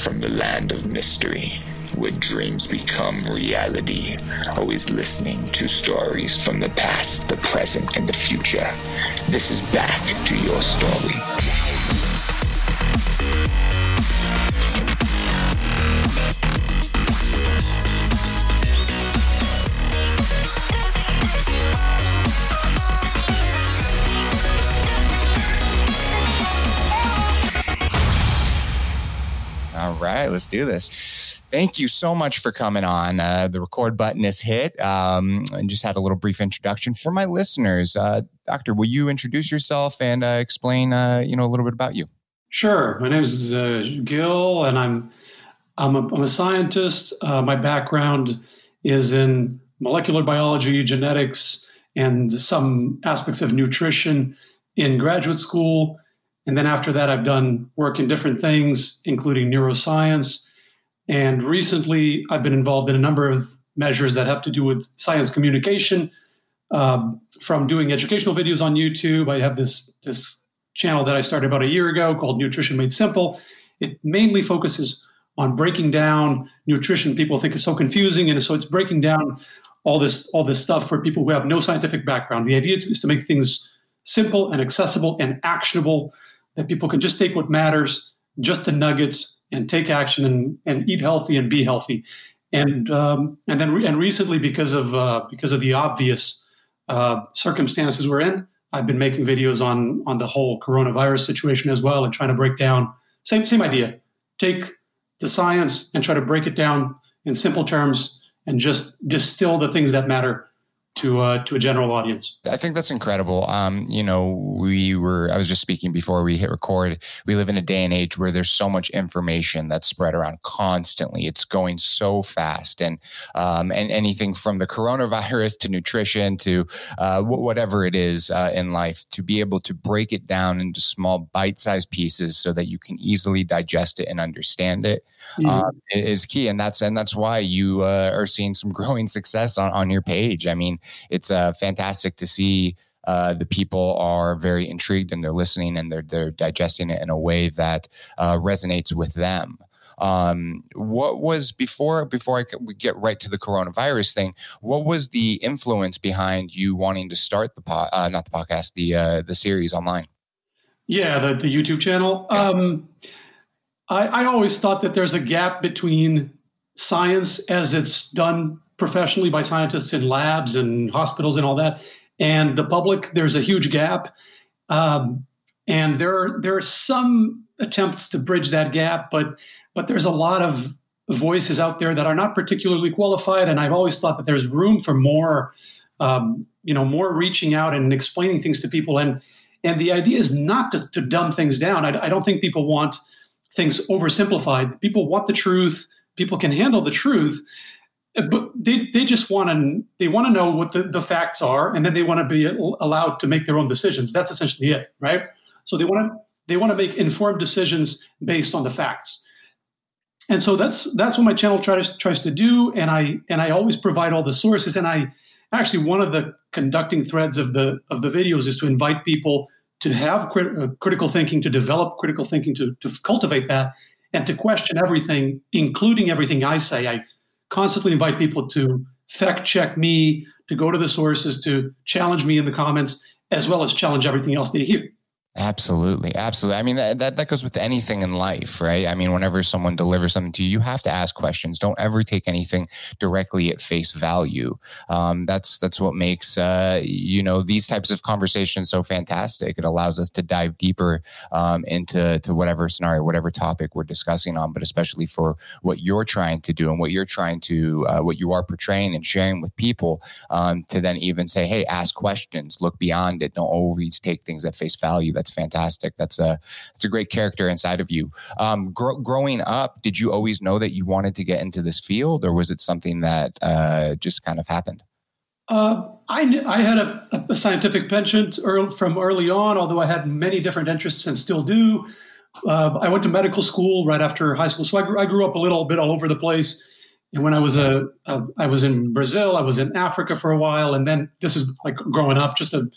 from the land of mystery, where dreams become reality. Always listening to stories from the past, the present, and the future. This is Back to Your Story. Right, let's do this. Thank you so much for coming on. Uh, the record button is hit. Um, and just had a little brief introduction for my listeners. Uh, doctor, will you introduce yourself and uh, explain, uh, you know, a little bit about you? Sure. My name is uh, Gil, and I'm I'm a, I'm a scientist. Uh, my background is in molecular biology, genetics, and some aspects of nutrition in graduate school. And then after that, I've done work in different things, including neuroscience. And recently, I've been involved in a number of measures that have to do with science communication. Um, from doing educational videos on YouTube, I have this this channel that I started about a year ago called Nutrition Made Simple. It mainly focuses on breaking down nutrition. People think is so confusing, and so it's breaking down all this all this stuff for people who have no scientific background. The idea is to make things simple and accessible and actionable that people can just take what matters, just the nuggets, and take action and, and eat healthy and be healthy. And um, and then re- and recently, because of uh, because of the obvious uh, circumstances we're in, I've been making videos on on the whole coronavirus situation as well, and trying to break down same same idea. Take the science and try to break it down in simple terms, and just distill the things that matter to uh, to a general audience. I think that's incredible. Um, you know, we were I was just speaking before we hit record. We live in a day and age where there's so much information that's spread around constantly. It's going so fast, and um, and anything from the coronavirus to nutrition to uh, whatever it is uh, in life, to be able to break it down into small bite-sized pieces so that you can easily digest it and understand it mm-hmm. is key, and that's and that's why you uh, are seeing some growing success on on your page. I mean it's uh, fantastic to see uh, the people are very intrigued and they're listening and they're they're digesting it in a way that uh, resonates with them. Um, what was before before I could, we get right to the coronavirus thing? What was the influence behind you wanting to start the po- uh, not the podcast the uh, the series online? Yeah, the the YouTube channel. Yeah. Um, I, I always thought that there's a gap between science as it's done professionally by scientists in labs and hospitals and all that. And the public, there's a huge gap. Um, and there are, there are some attempts to bridge that gap, but but there's a lot of voices out there that are not particularly qualified. And I've always thought that there's room for more, um, you know, more reaching out and explaining things to people. And and the idea is not to, to dumb things down. I, I don't think people want things oversimplified. People want the truth. People can handle the truth, but they, they just want to they want to know what the, the facts are and then they want to be allowed to make their own decisions. That's essentially it right? So they want to they want to make informed decisions based on the facts. And so that's that's what my channel tries tries to do and i and i always provide all the sources and i actually one of the conducting threads of the of the videos is to invite people to have crit- uh, critical thinking to develop critical thinking to, to cultivate that and to question everything including everything i say. I constantly invite people to fact check me, to go to the sources, to challenge me in the comments, as well as challenge everything else they hear. Absolutely. Absolutely. I mean, that, that, that goes with anything in life, right? I mean, whenever someone delivers something to you, you have to ask questions. Don't ever take anything directly at face value. Um, that's, that's what makes, uh, you know, these types of conversations so fantastic. It allows us to dive deeper um, into to whatever scenario, whatever topic we're discussing on, but especially for what you're trying to do and what you're trying to, uh, what you are portraying and sharing with people um, to then even say, hey, ask questions, look beyond it. Don't always take things at face value that's fantastic. That's a that's a great character inside of you. Um, gr- growing up, did you always know that you wanted to get into this field, or was it something that uh, just kind of happened? Uh, I, I had a, a scientific penchant early, from early on, although I had many different interests and still do. Uh, I went to medical school right after high school, so I grew, I grew up a little bit all over the place. And when I was a, a, I was in Brazil, I was in Africa for a while, and then this is like growing up, just a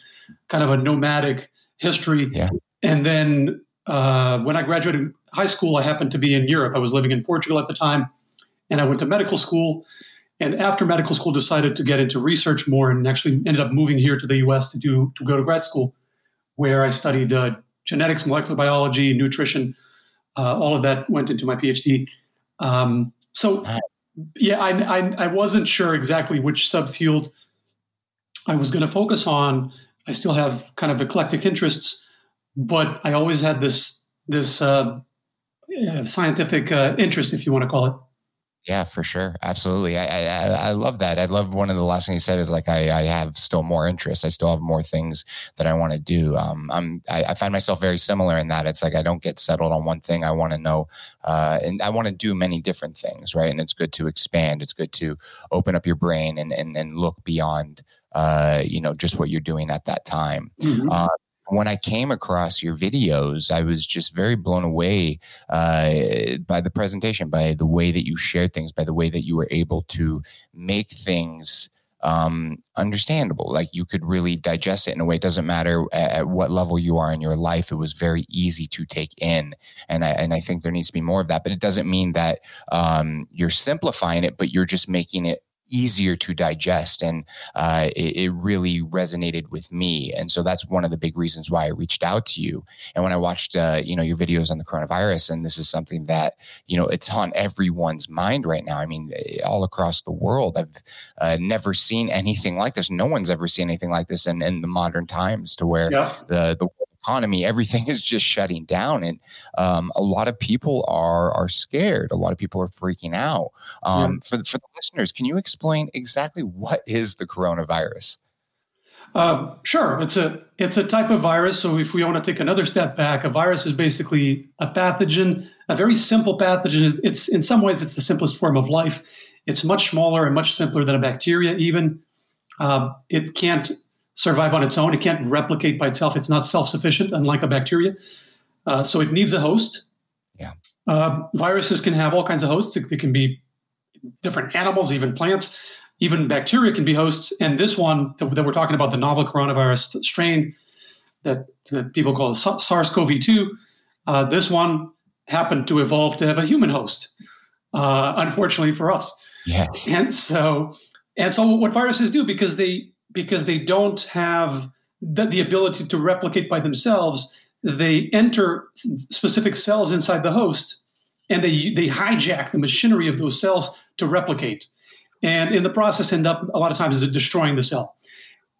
kind of a nomadic history. Yeah. And then uh, when I graduated high school, I happened to be in Europe. I was living in Portugal at the time, and I went to medical school. And after medical school, decided to get into research more, and actually ended up moving here to the U.S. to do to go to grad school, where I studied uh, genetics, molecular biology, nutrition. Uh, all of that went into my PhD. Um, so, yeah, I, I, I wasn't sure exactly which subfield I was going to focus on. I still have kind of eclectic interests, but I always had this this uh, scientific uh, interest, if you want to call it. Yeah, for sure. Absolutely. I, I, I love that. I love one of the last things you said is like, I, I have still more interest. I still have more things that I want to do. Um, I'm, I, I find myself very similar in that it's like, I don't get settled on one thing. I want to know, uh, and I want to do many different things. Right. And it's good to expand. It's good to open up your brain and, and, and look beyond, uh, you know, just what you're doing at that time. Mm-hmm. Uh, when I came across your videos, I was just very blown away uh, by the presentation, by the way that you shared things, by the way that you were able to make things um, understandable. Like you could really digest it in a way. It doesn't matter at, at, what level you are in your life. It was very easy to take in, and I and I think there needs to be more of that. But it doesn't mean that um, you're simplifying it, but you're just making it easier to digest and uh, it, it, really resonated with me and so that's one of the big reasons why i reached out to you. And when i watched uh, you know your videos on the coronavirus and this is something that you know it's on everyone's mind right now. I mean eh, all across the world i've uh, never seen anything like this. No one's ever seen anything like this in, in the modern times to where yeah. the the economy, everything is just shutting down, and um, a lot of people are are scared. A lot of people are freaking out. Um, yeah. For for the listeners, can you explain exactly what is the coronavirus? Uh, sure, it's a it's a type of virus. So if we want to take another step back, a virus is basically a pathogen, a very simple pathogen. It's, it's in some ways it's the simplest form of life. It's much smaller and much simpler than a bacteria. Even uh, it can't survive on its own. It can't replicate by itself. It's not self sufficient, unlike a bacteria. Uh, so it needs a host. Yeah. Uh, viruses can have all kinds of hosts. They can be different animals, even plants, even bacteria can be hosts. And this one that, that we're talking about, the novel coronavirus strain that, that people call SARS CoV 2, uh, this one happened to evolve to have a human host, uh, unfortunately for us. Yes. And so, and so what viruses do, because they because they don't have the, the ability to replicate by themselves, they enter specific cells inside the host and they, they hijack the machinery of those cells to replicate. And in the process, end up a lot of times destroying the cell.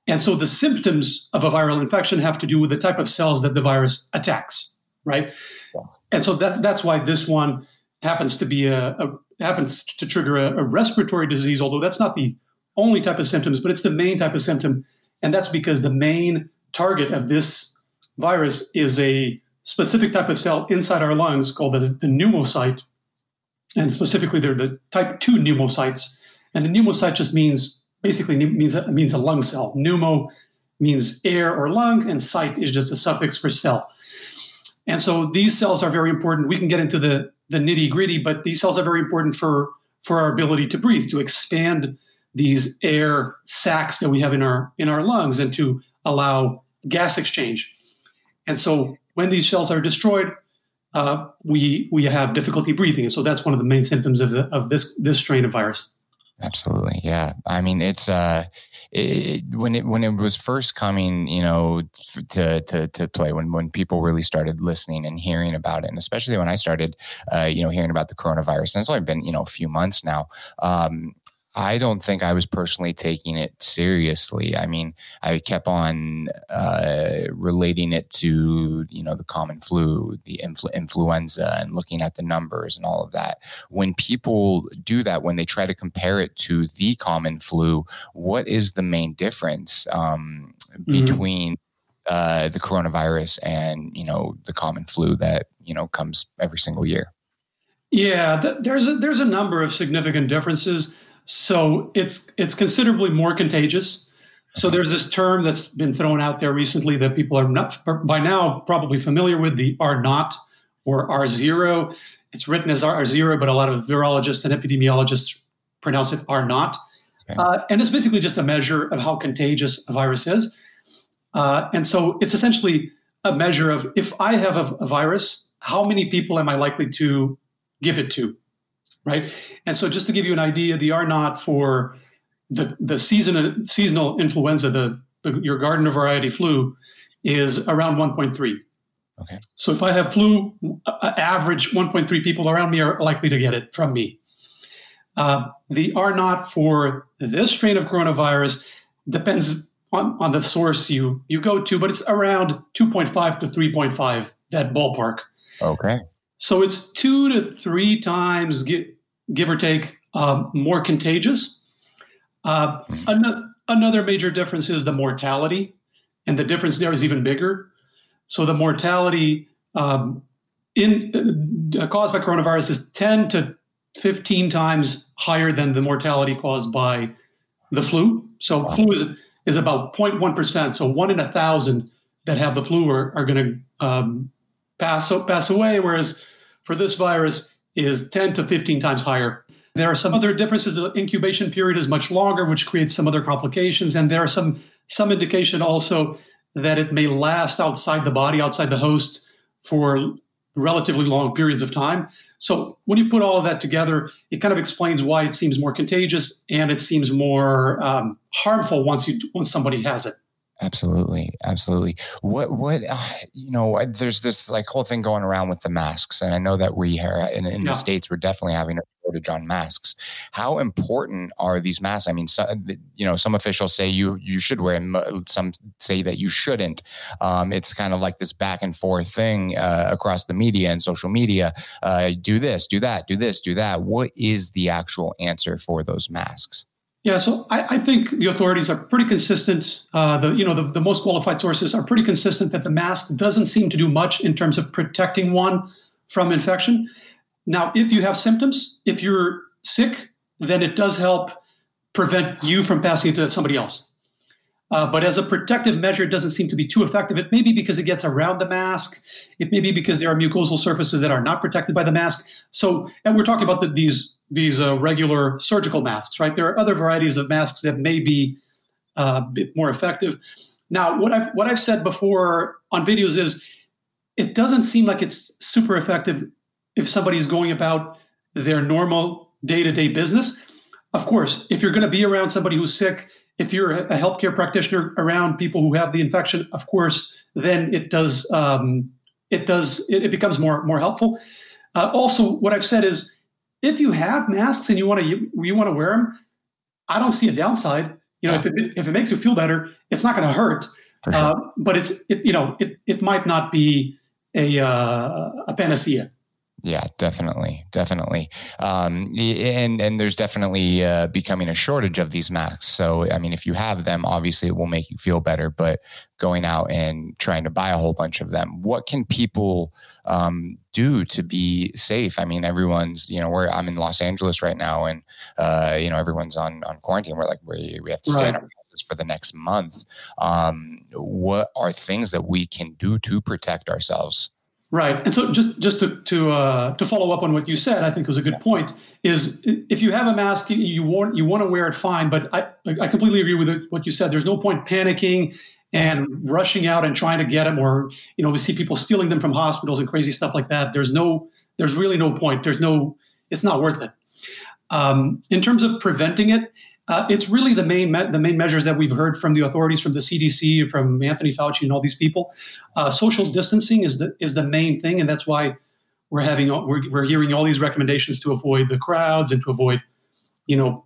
And so the symptoms of a viral infection have to do with the type of cells that the virus attacks, right? Yeah. And so that, that's why this one happens to be a, a happens to trigger a, a, respiratory disease, although that's not the only type of symptoms, but it's the main type of symptom. And that's because the main target of this virus is a specific type of cell inside our lungs called the, the pneumocyte. And specifically, they're the type 2 pneumocytes. And the pneumocyte just means basically means, means a lung cell. Pneumo means air or lung, and cyte is just a suffix for cell. And so these cells are very important. We can get into the, the nitty gritty, but these cells are very important for, for our ability to breathe, to expand these air sacs that we have in our in our lungs and to allow gas exchange. And so when these cells are destroyed, uh, we we have difficulty breathing. And so that's one of the main symptoms of the, of this this strain of virus. Absolutely, yeah. I mean, it's uh, it, when it when it was first coming, you know, to to to play when when people really started listening and hearing about it, and especially when I started, uh, you know, hearing about the coronavirus, and it's only been you know a few months now. Um, I don't think I was personally taking it seriously. I mean, I kept on uh, relating it to you know the common flu, the influ- influenza, and looking at the numbers and all of that. When people do that, when they try to compare it to the common flu, what is the main difference um, mm-hmm. between uh, the coronavirus and you know the common flu that you know comes every single year? Yeah, th- there's a, there's a number of significant differences. So it's it's considerably more contagious. So there's this term that's been thrown out there recently that people are not by now probably familiar with the R naught or R zero. It's written as R zero, but a lot of virologists and epidemiologists pronounce it R naught. Okay. Uh, and it's basically just a measure of how contagious a virus is. Uh, and so it's essentially a measure of if I have a, a virus, how many people am I likely to give it to? Right. And so, just to give you an idea, the R naught for the the season seasonal influenza, the, the your garden variety flu, is around 1.3. Okay. So if I have flu, average 1.3 people around me are likely to get it from me. Uh, the R naught for this strain of coronavirus depends on, on the source you you go to, but it's around 2.5 to 3.5 that ballpark. Okay. So it's two to three times, give, give or take, um, more contagious. Uh, mm-hmm. an- another major difference is the mortality, and the difference there is even bigger. So the mortality um, in uh, caused by coronavirus is 10 to 15 times higher than the mortality caused by the flu. So wow. flu is is about 0.1 percent. So one in a thousand that have the flu are, are going to um, pass pass away, whereas for this virus is 10 to 15 times higher. There are some other differences. The incubation period is much longer, which creates some other complications, and there are some some indication also that it may last outside the body, outside the host, for relatively long periods of time. So when you put all of that together, it kind of explains why it seems more contagious and it seems more um, harmful once you once somebody has it. Absolutely, absolutely. What what uh, you know? There's this like whole thing going around with the masks, and I know that we here in, in yeah. the states we're definitely having a shortage on masks. How important are these masks? I mean, so, you know, some officials say you you should wear them. Uh, some say that you shouldn't. Um, it's kind of like this back and forth thing uh, across the media and social media. Uh, do this, do that, do this, do that. What is the actual answer for those masks? Yeah, so I, I, think the authorities are pretty consistent. Uh, the you know the, the most qualified sources are pretty consistent that the mask doesn't seem to do much in terms of protecting one from infection. Now, if you have symptoms, if you're sick, then it does help prevent you from passing it to somebody else. Uh, but as a protective measure, it doesn't seem to be too effective. It may be because it gets around the mask. It may be because there are mucosal surfaces that are not protected by the mask. So, and we're talking about the, these these uh, regular surgical masks, right? There are other varieties of masks that may be uh, a bit more effective. Now, what I've what I've said before on videos is, it doesn't seem like it's super effective if somebody is going about their normal day to day business. Of course, if you're going to be around somebody who's sick, if you're a healthcare practitioner around people who have the infection, of course, then it does um, it does it, it, becomes more more helpful. Uh, also, what I've said is if you have masks and you want to you, you want to wear them, I don't see a downside. You know, yeah. if it if it makes you feel better, it's not going to hurt. Sure. Uh, but it's it, you know it it might not be a uh, a panacea. Yeah, definitely, definitely, um, and and there's definitely uh, becoming a shortage of these masks. So, I mean, if you have them, obviously it will make you feel better. But going out and trying to buy a whole bunch of them, what can people um, do to be safe? I mean, everyone's you know, where I'm in Los Angeles right now, and uh, you know, everyone's on on quarantine. We're like we we have to stay right. in our houses for the next month. Um, what are things that we can do to protect ourselves? Right, and so just just to to uh, to follow up on what you said, I think was a good point. Is if you have a mask, you want you want to wear it fine, but I I completely agree with what you said. There's no point panicking and rushing out and trying to get them, or you know we see people stealing them from hospitals and crazy stuff like that. There's no there's really no point. There's no it's not worth it. Um, in terms of preventing it, uh, it's really the main me- the main measures that we've heard from the authorities, from the CDC, from Anthony Fauci, and all these people. Uh, social distancing is the is the main thing, and that's why we're having we're, we're hearing all these recommendations to avoid the crowds and to avoid, you know,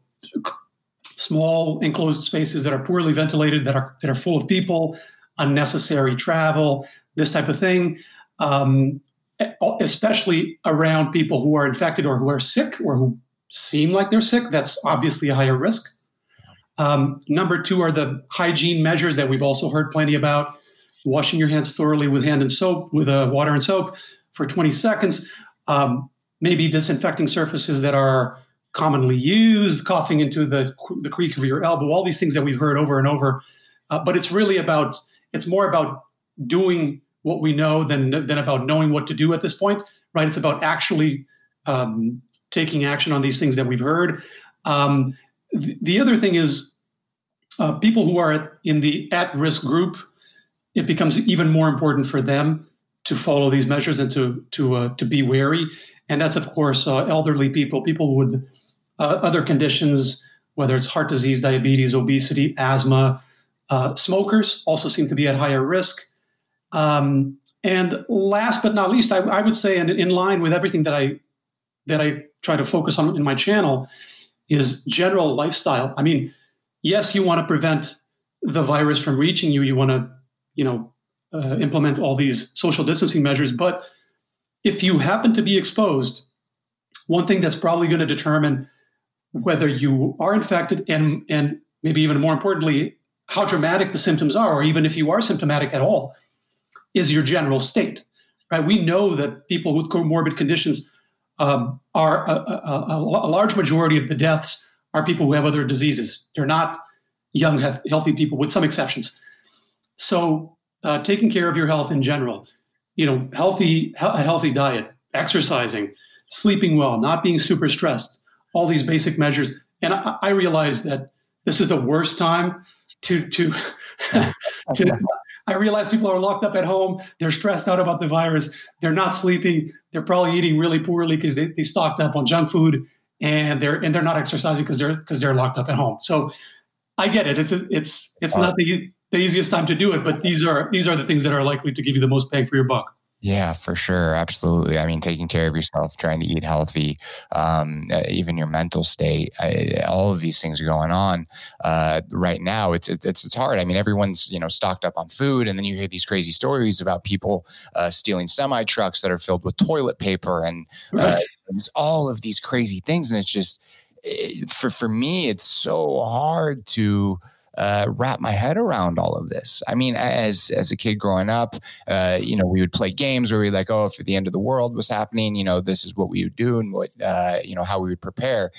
small enclosed spaces that are poorly ventilated, that are that are full of people, unnecessary travel, this type of thing. Um, especially around people who are infected or who are sick or who seem like they're sick, that's obviously a higher risk. Um, number two are the hygiene measures that we've also heard plenty about. Washing your hands thoroughly with hand and soap, with uh, water and soap for 20 seconds. Um, maybe disinfecting surfaces that are commonly used, coughing into the, the creak of your elbow, all these things that we've heard over and over. Uh, but it's really about, it's more about doing what we know than, than about knowing what to do at this point, right? It's about actually um, taking action on these things that we've heard. Um, th- the other thing is uh, people who are in the at risk group. it becomes even more important for them to follow these measures and to to uh, to be wary. And that's of course uh, elderly people, people with uh, other conditions, whether it's heart disease, diabetes, obesity, asthma. Uh, smokers also seem to be at higher risk. Um, and last but not least, I, I would say, and in line with everything that I that I try to focus on in my channel, is general lifestyle. I mean, yes, you want to prevent the virus from reaching you. You want to, you know, uh, implement all these social distancing measures. But if you happen to be exposed, one thing that's probably going to determine whether you are infected and and maybe even more importantly, how dramatic the symptoms are, or even if you are symptomatic at all, is your general state. Right? We know that people with comorbid conditions um, are a, a, a, large majority of the deaths are people who have other diseases. They're not young, healthy people, with some exceptions. So, uh, taking care of your health in general, you know, healthy, a healthy diet, exercising, sleeping well, not being super stressed, all these basic measures. And I, I realize that this is the worst time to to to I realize people are locked up at home. They're stressed out about the virus. They're not sleeping. They're probably eating really poorly because they, they stocked up on junk food and they're and they're not exercising because they're because they're locked up at home. So I get it. It's it's it's not the the easiest time to do it, but these are these are the things that are likely to give you the most bang for your buck. Yeah, for sure. Absolutely. I mean, taking care of yourself, trying to eat healthy, um, even your mental state, I, all of these things are going on uh, right now. It's, it's, it's hard. I mean, everyone's, you know, stocked up on food. And then you hear these crazy stories about people uh, stealing semi trucks that are filled with toilet paper and uh, right. all of these crazy things. And it's just, it, for, for me, it's so hard to, uh, wrap my head around all of this. I mean, as as a kid growing up, uh, you know, we would play games where we like, oh, if the end of the world was happening, you know, this is what we would do and what uh, you know how we would prepare.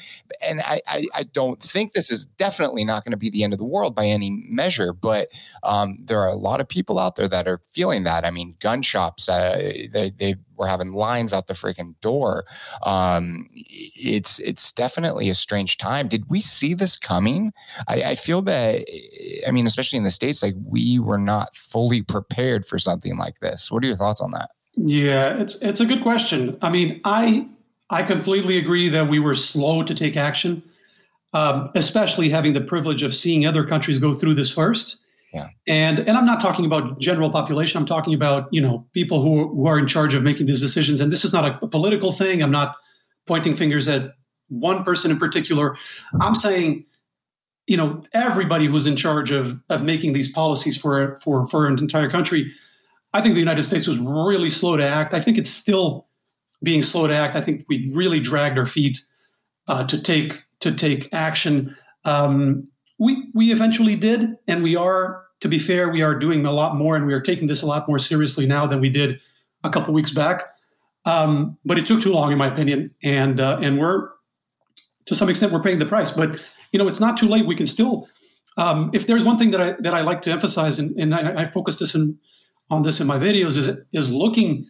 And I, I, I don't think this is definitely not going to be the end of the world by any measure, but um, there are a lot of people out there that are feeling that. I mean, gun shops, uh, they they we're having lines out the freaking door. Um, it's it's definitely a strange time. Did we see this coming? I, I feel that I mean, especially in the states, like we were not fully prepared for something like this. What are your thoughts on that? Yeah, it's it's a good question. I mean, I I completely agree that we were slow to take action, um, especially having the privilege of seeing other countries go through this first. Yeah. And and I'm not talking about general population. I'm talking about you know people who who are in charge of making these decisions. And this is not a, political thing. I'm not pointing fingers at one person in particular. I'm saying, you know, everybody who's in charge of of making these policies for for for an entire country. I think the United States was really slow to act. I think it's still being slow to act. I think we really dragged our feet uh, to take to take action. Um, we we eventually did, and we are. To be fair, we are doing a lot more, and we are taking this a lot more seriously now than we did a couple weeks back. Um, but it took too long, in my opinion, and uh, and we're to some extent we're paying the price. But you know, it's not too late. We can still. Um, if there's one thing that I that I like to emphasize, and, and I, I focus this in, on this in my videos, is is looking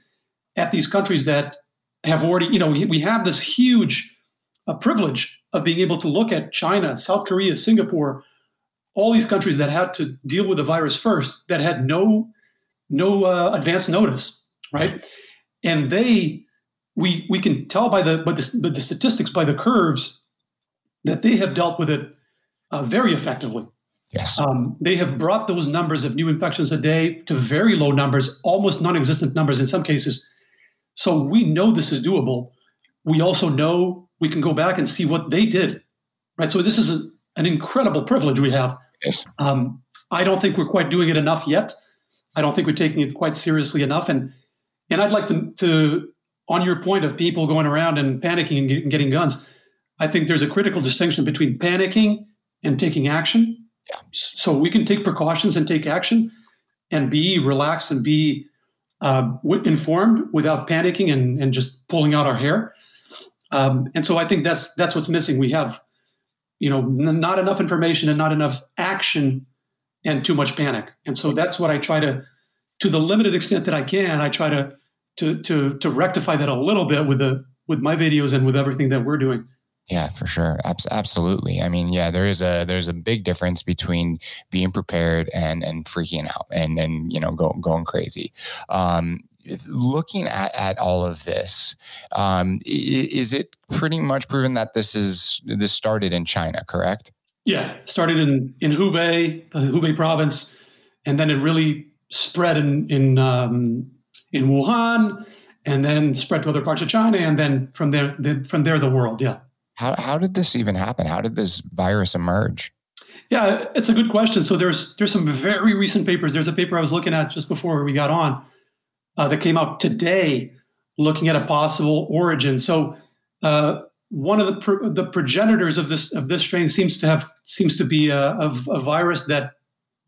at these countries that have already, you know, we, we have this huge uh, privilege of being able to look at China, South Korea, Singapore, all these countries that had to deal with the virus first, that had no no uh, advance notice, right? And they, we we can tell by the by the, by the statistics, by the curves, that they have dealt with it uh, very effectively. Yes. Um, they have brought those numbers of new infections a day to very low numbers, almost non existent numbers in some cases. So we know this is doable. We also know we can go back and see what they did, right? So this is a, an incredible privilege we have. Yes. Um, I don't think we're quite doing it enough yet. I don't think we're taking it quite seriously enough. And and I'd like to, to on your point of people going around and panicking and, get, and getting guns, I think there's a critical distinction between panicking and taking action. Yeah. So we can take precautions and take action, and be relaxed and be uh, informed without panicking and, and just pulling out our hair. Um, and so I think that's that's what's missing. We have, you know, n- not enough information and not enough action, and too much panic. And so that's what I try to, to the limited extent that I can, I try to to to to rectify that a little bit with the with my videos and with everything that we're doing. Yeah, for sure. Abs- absolutely. I mean, yeah, there is a there's a big difference between being prepared and and freaking out and and you know go, going crazy. Um, looking at, at all of this, um, is it pretty much proven that this is this started in China, correct? Yeah, started in in Hubei, the Hubei province, and then it really spread in in um, in Wuhan, and then spread to other parts of China, and then from there the, from there the world. Yeah. How how did this even happen? How did this virus emerge? Yeah, it's a good question. So there's there's some very recent papers. There's a paper I was looking at just before we got on uh, that came out today, looking at a possible origin. So uh, one of the pro- the progenitors of this of this strain seems to have seems to be a, a, a virus that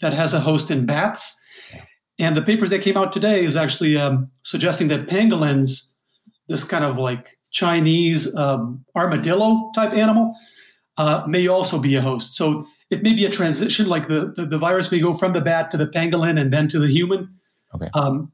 that has a host in bats. And the papers that came out today is actually um, suggesting that pangolins, this kind of like Chinese um, armadillo type animal, uh, may also be a host. So it may be a transition, like the, the, the, virus may go from the bat to the pangolin and then to the human. Okay. Um,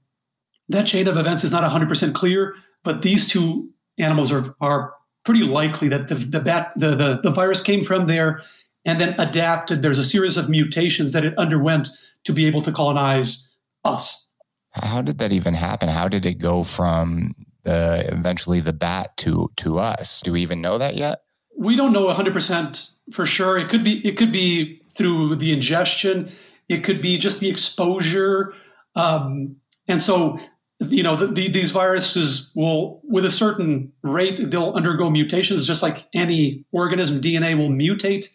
that chain of events is not 100% clear, but these two animals are, are pretty likely that the, the bat the, the, the virus came from there and then adapted. There's a series of mutations that it underwent to be able to colonize us. How did that even happen? How did it go from the eventually the bat to to us? Do we even know that yet? We don't know 100% for sure. It could be it could be through the ingestion. It could be just the exposure. Um, and so you know, the, the, these viruses will, with a certain rate, they'll undergo mutations, just like any organism. DNA will mutate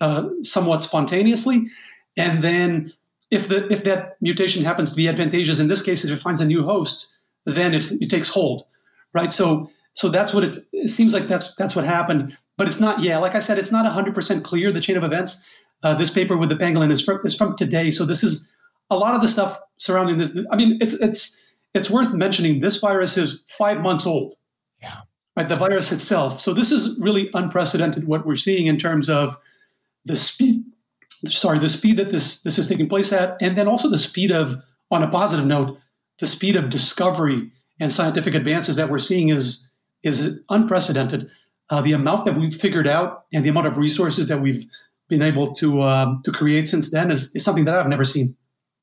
uh, somewhat spontaneously, and then if the if that mutation happens to be advantageous in this case, if it finds a new host, then it, it takes hold, right? So so that's what it's, it seems like that's that's what happened, but it's not. Yeah, like I said, it's not hundred percent clear the chain of events. Uh, this paper with the pangolin is from is from today, so this is a lot of the stuff surrounding this. I mean, it's it's it's worth mentioning this virus is five months old. Yeah. Right, the virus itself. So this is really unprecedented what we're seeing in terms of the speed. Sorry, the speed that this this is taking place at, and then also the speed of, on a positive note, the speed of discovery and scientific advances that we're seeing is is unprecedented. Uh, the amount that we've figured out and the amount of resources that we've been able to um, to create since then is, is something that I've never seen.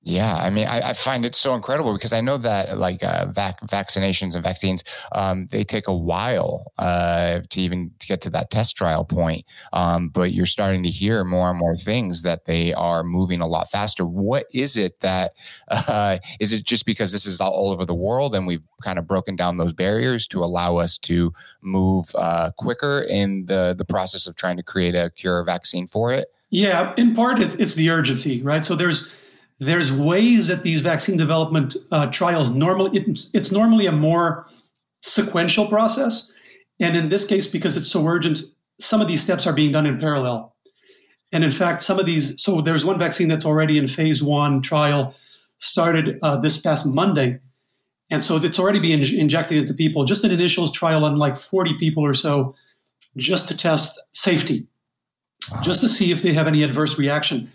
Yeah, I mean, I, I, find it so incredible because I know that like uh, vac- vaccinations and vaccines, um, they take a while uh, to even to get to that test trial point. Um, but you're starting to hear more and more things that they are moving a lot faster. What is it that uh, is it just because this is all, over the world and we've kind of broken down those barriers to allow us to move uh, quicker in the the process of trying to create a cure or vaccine for it? Yeah, in part it's it's the urgency, right? So there's there's ways that these vaccine development uh, trials normally it's, it's normally a more sequential process, and in this case, because it's so urgent, some of these steps are being done in parallel. And in fact, some of these so there's one vaccine that's already in phase one trial, started uh, this past Monday. And so it's already being injected into people, just an initial trial on like 40 people or so, just to test safety, wow. just to see if they have any adverse reaction.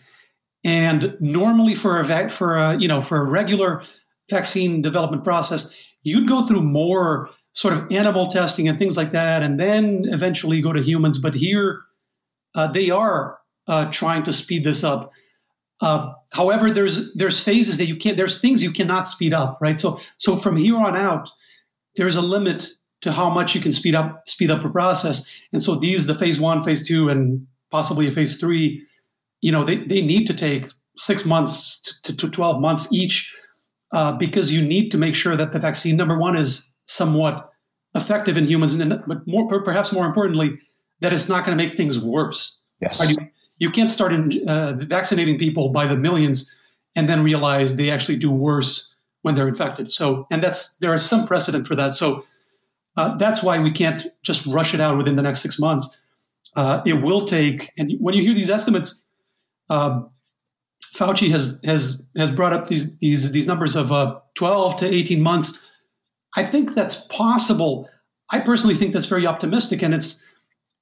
And normally for a vac- for a, you know for a regular vaccine development process, you'd go through more sort of animal testing and things like that, and then eventually go to humans. But here, uh, they are uh, trying to speed this up. Uh, however, there's there's phases that you can't. There's things you cannot speed up, right? So so from here on out, there's a limit to how much you can speed up speed up a process. And so these, the phase one, phase two, and possibly a phase three, you know, they, they need to take six months to, to 12 months each uh, because you need to make sure that the vaccine, number one, is somewhat effective in humans, and but more, perhaps more importantly, that it's not going to make things worse. Yes. Right? You, you, can't start in, uh, vaccinating people by the millions and then realize they actually do worse when they're infected. So, and that's there is some precedent for that. So, uh, that's why we can't just rush it out within the next six months. Uh, it will take, and when you hear these estimates, uh, Fauci has has has brought up these these these numbers of uh, 12 to 18 months. I think that's possible. I personally think that's very optimistic, and it's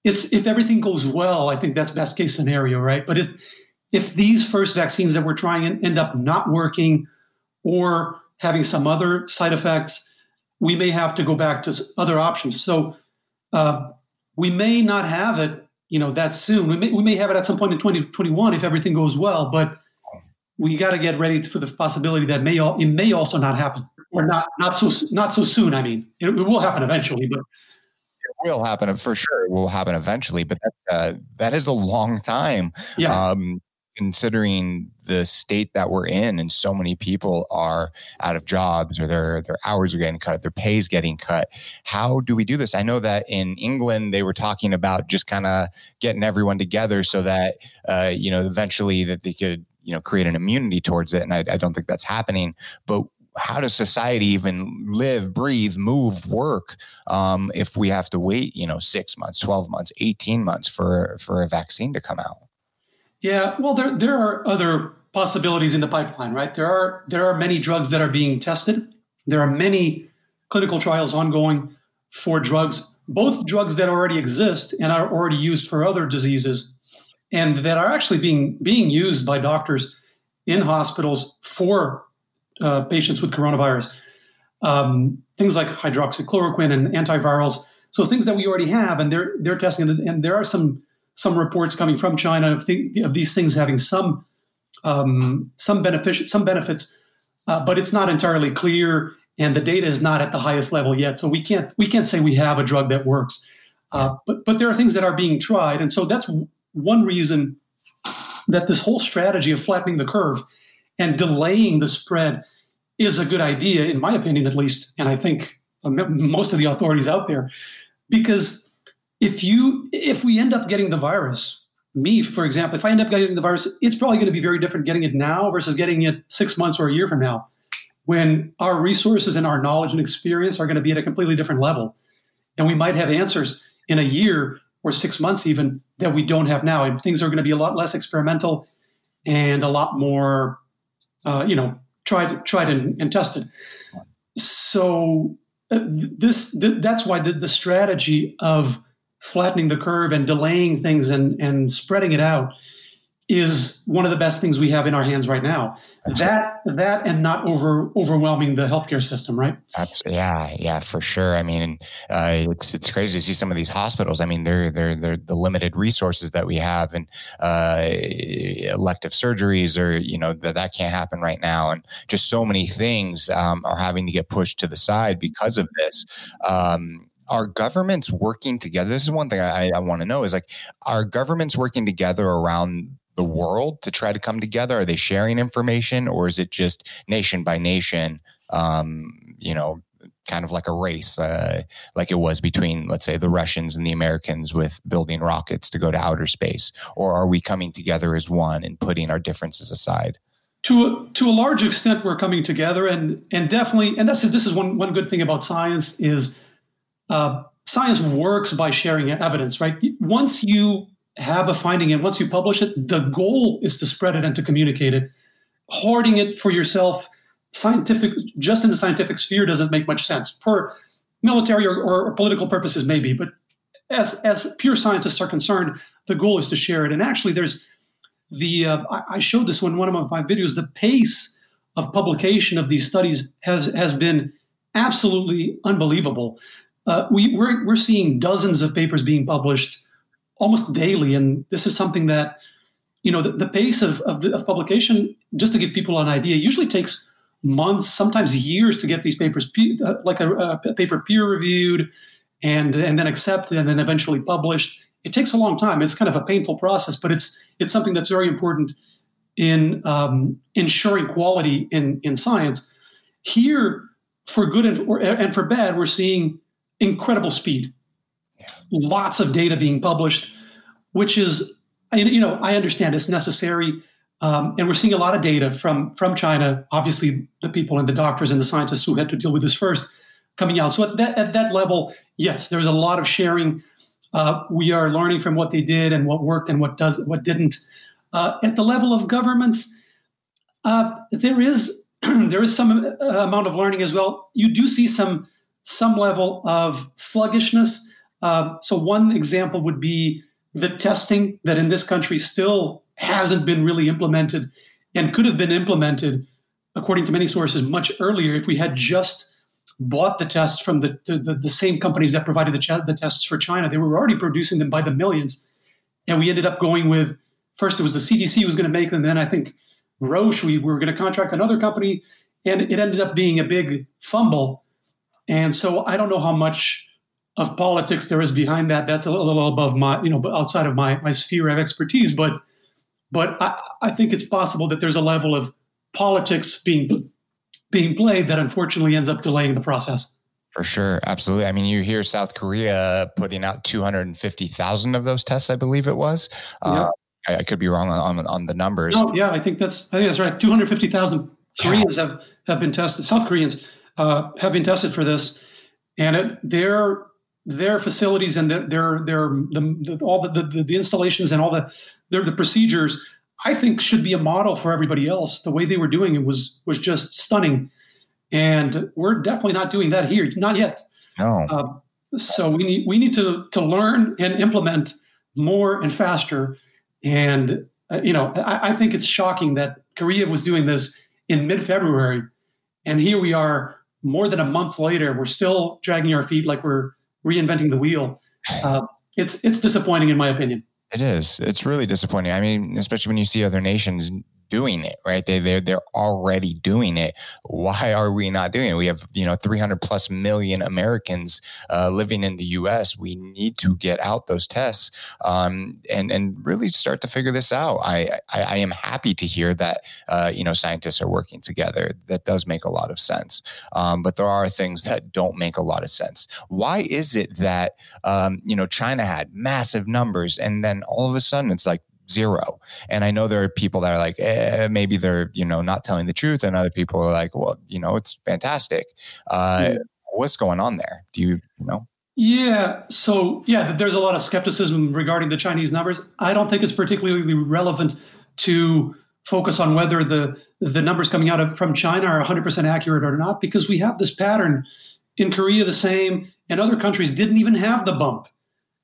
it's if everything goes well, I think that's best case scenario, right? But if if these first vaccines that we're trying end up not working or having some other side effects, we may have to go back to other options. So uh, we may not have it, you know, that soon. We may we may have it at some point in 2021 if everything goes well, but we got to get ready for the possibility that may all, it may also not happen or not not so not so soon. I mean, it, it will happen eventually, but it will happen for sure. It will happen eventually, but that's uh, that is a long time. Yeah. Um, considering the state that we're in and so many people are out of jobs or their their hours are getting cut their pay is getting cut. How do we do this? I know that in england they were talking about just kind of getting everyone together so that uh, you know eventually that they could you know create an immunity towards it and I, I don't think that's happening. But how does society even live, breathe, move, work um, if we have to wait, you know, six months, twelve months, eighteen months for for a vaccine to come out? Yeah, well, there there are other possibilities in the pipeline, right? There are there are many drugs that are being tested. There are many clinical trials ongoing for drugs, both drugs that already exist and are already used for other diseases, and that are actually being being used by doctors in hospitals for uh, patients with coronavirus. Um, things like hydroxychloroquine and antivirals. So things that we already have, and they're they're testing, and there are some some reports coming from China of, th- of these things having some um, some benefit some benefits, uh, but it's not entirely clear, and the data is not at the highest level yet. So we can't we can't say we have a drug that works. Uh, but but there are things that are being tried, and so that's one reason that this whole strategy of flattening the curve and delaying the spread is a good idea, in my opinion, at least, and I think most of the authorities out there, because if you if we end up getting the virus me for example if i end up getting the virus it's probably going to be very different getting it now versus getting it six months or a year from now when our resources and our knowledge and experience are going to be at a completely different level. And we might have answers in a year or six months even that we don't have now. And things are going to be a lot less experimental and a lot more uh, you know tried tried and, and tested. So uh, this th- that's why the, the strategy of flattening the curve and delaying things and, and spreading it out is one of the best things we have in our hands right now. That's that right. that and not over overwhelming the healthcare system, right? Absolutely. Yeah, yeah, for sure. I mean, uh, it's it's crazy to see some of these hospitals. I mean, they're they're they're the limited resources that we have, and uh, elective surgeries, or you know that that can't happen right now, and just so many things um, are having to get pushed to the side because of this. Um, are governments working together? This is one thing I, I want to know is like, are governments working together around the world to try to come together? Are they sharing information or is it just nation by nation, um, you know, kind of like a race, uh, like it was between, let's say, the Russians and the Americans with building rockets to go to outer space? Or are we coming together as one and putting our differences aside? To to a large extent, we're coming together, and and definitely, and this is this is one one good thing about science is uh, science works by sharing evidence, right? Once you have a finding and once you publish it, the goal is to spread it and to communicate it. Hoarding it for yourself, scientific, just in the scientific sphere, doesn't make much sense. For military or, or political purposes, maybe, but as as pure scientists are concerned, the goal is to share it. And actually, there's the uh, I showed this in one of my videos. The pace of publication of these studies has has been absolutely unbelievable uh, we, we're, we're seeing dozens of papers being published almost daily. And this is something that, you know, the, the pace of, of, the, of, publication, just to give people an idea, usually takes months, sometimes years to get these papers, uh, like a, a, paper peer reviewed and, and then accepted and then eventually published. It takes a long time. It's kind of a painful process, but it's, it's something that's very important in um, ensuring quality in, in science. Here, for good and for, and for bad, we're seeing incredible speed. Yeah. Lots of data being published, which is, you know, I understand it's necessary. Um, and we're seeing a lot of data from from China. Obviously, the people and the doctors and the scientists who had to deal with this first coming out. So at that at that level, yes, there's a lot of sharing. Uh, we are learning from what they did and what worked and what does what didn't. Uh, at the level of governments, uh, there is there is some uh, amount of learning as well. You do see some some level of sluggishness. Uh, so, one example would be the testing that in this country still hasn't been really implemented and could have been implemented, according to many sources, much earlier if we had just bought the tests from the, the, the same companies that provided the, ch- the tests for China. They were already producing them by the millions. And we ended up going with first it was the CDC was going to make them, then I think Roche, we were going to contract another company, and it ended up being a big fumble. And so I don't know how much of politics there is behind that. That's a little above my, you know, outside of my, my sphere of expertise. But but I, I think it's possible that there's a level of politics being being played that unfortunately ends up delaying the process. For sure, absolutely. I mean, you hear South Korea putting out 250,000 of those tests, I believe it was. Uh, I, I, could be wrong on, on, on the numbers. No, yeah, I think that's I think that's right. 250,000 Koreans yeah. have have been tested. South Koreans uh, have been tested for this, and it, their their facilities and their their, their the, the, all the, the, the installations and all the their, the procedures I think should be a model for everybody else. The way they were doing it was was just stunning, and we're definitely not doing that here, not yet. No. Uh, so we need we need to to learn and implement more and faster. And uh, you know, I, I think it's shocking that Korea was doing this in mid February, and here we are more than a month later. We're still dragging our feet like we're reinventing the wheel. Uh, it's it's disappointing in my opinion. It is. It's really disappointing. I mean, especially when you see other nations doing it, right? They they're they're already doing it. Why are we not doing it? We have you know 300 plus million Americans uh, living in the U.S. We need to get out those tests um, and and really start to figure this out. I I, I am happy to hear that uh, you know scientists are working together. That does make a lot of sense. Um, but there are things that don't make a lot of sense. Why is it that um, you know China had massive numbers and then all of a sudden it's like zero. And I know there are people that are like, eh, maybe they're, you know, not telling the truth. And other people are like, well, you know, it's fantastic. Uh, yeah. What's going on there? Do you, you know? Yeah. So, yeah, there's a lot of skepticism regarding the Chinese numbers. I don't think it's particularly relevant to focus on whether the the numbers coming out of, from China are 100% accurate or not, because we have this pattern in Korea the same, and other countries didn't even have the bump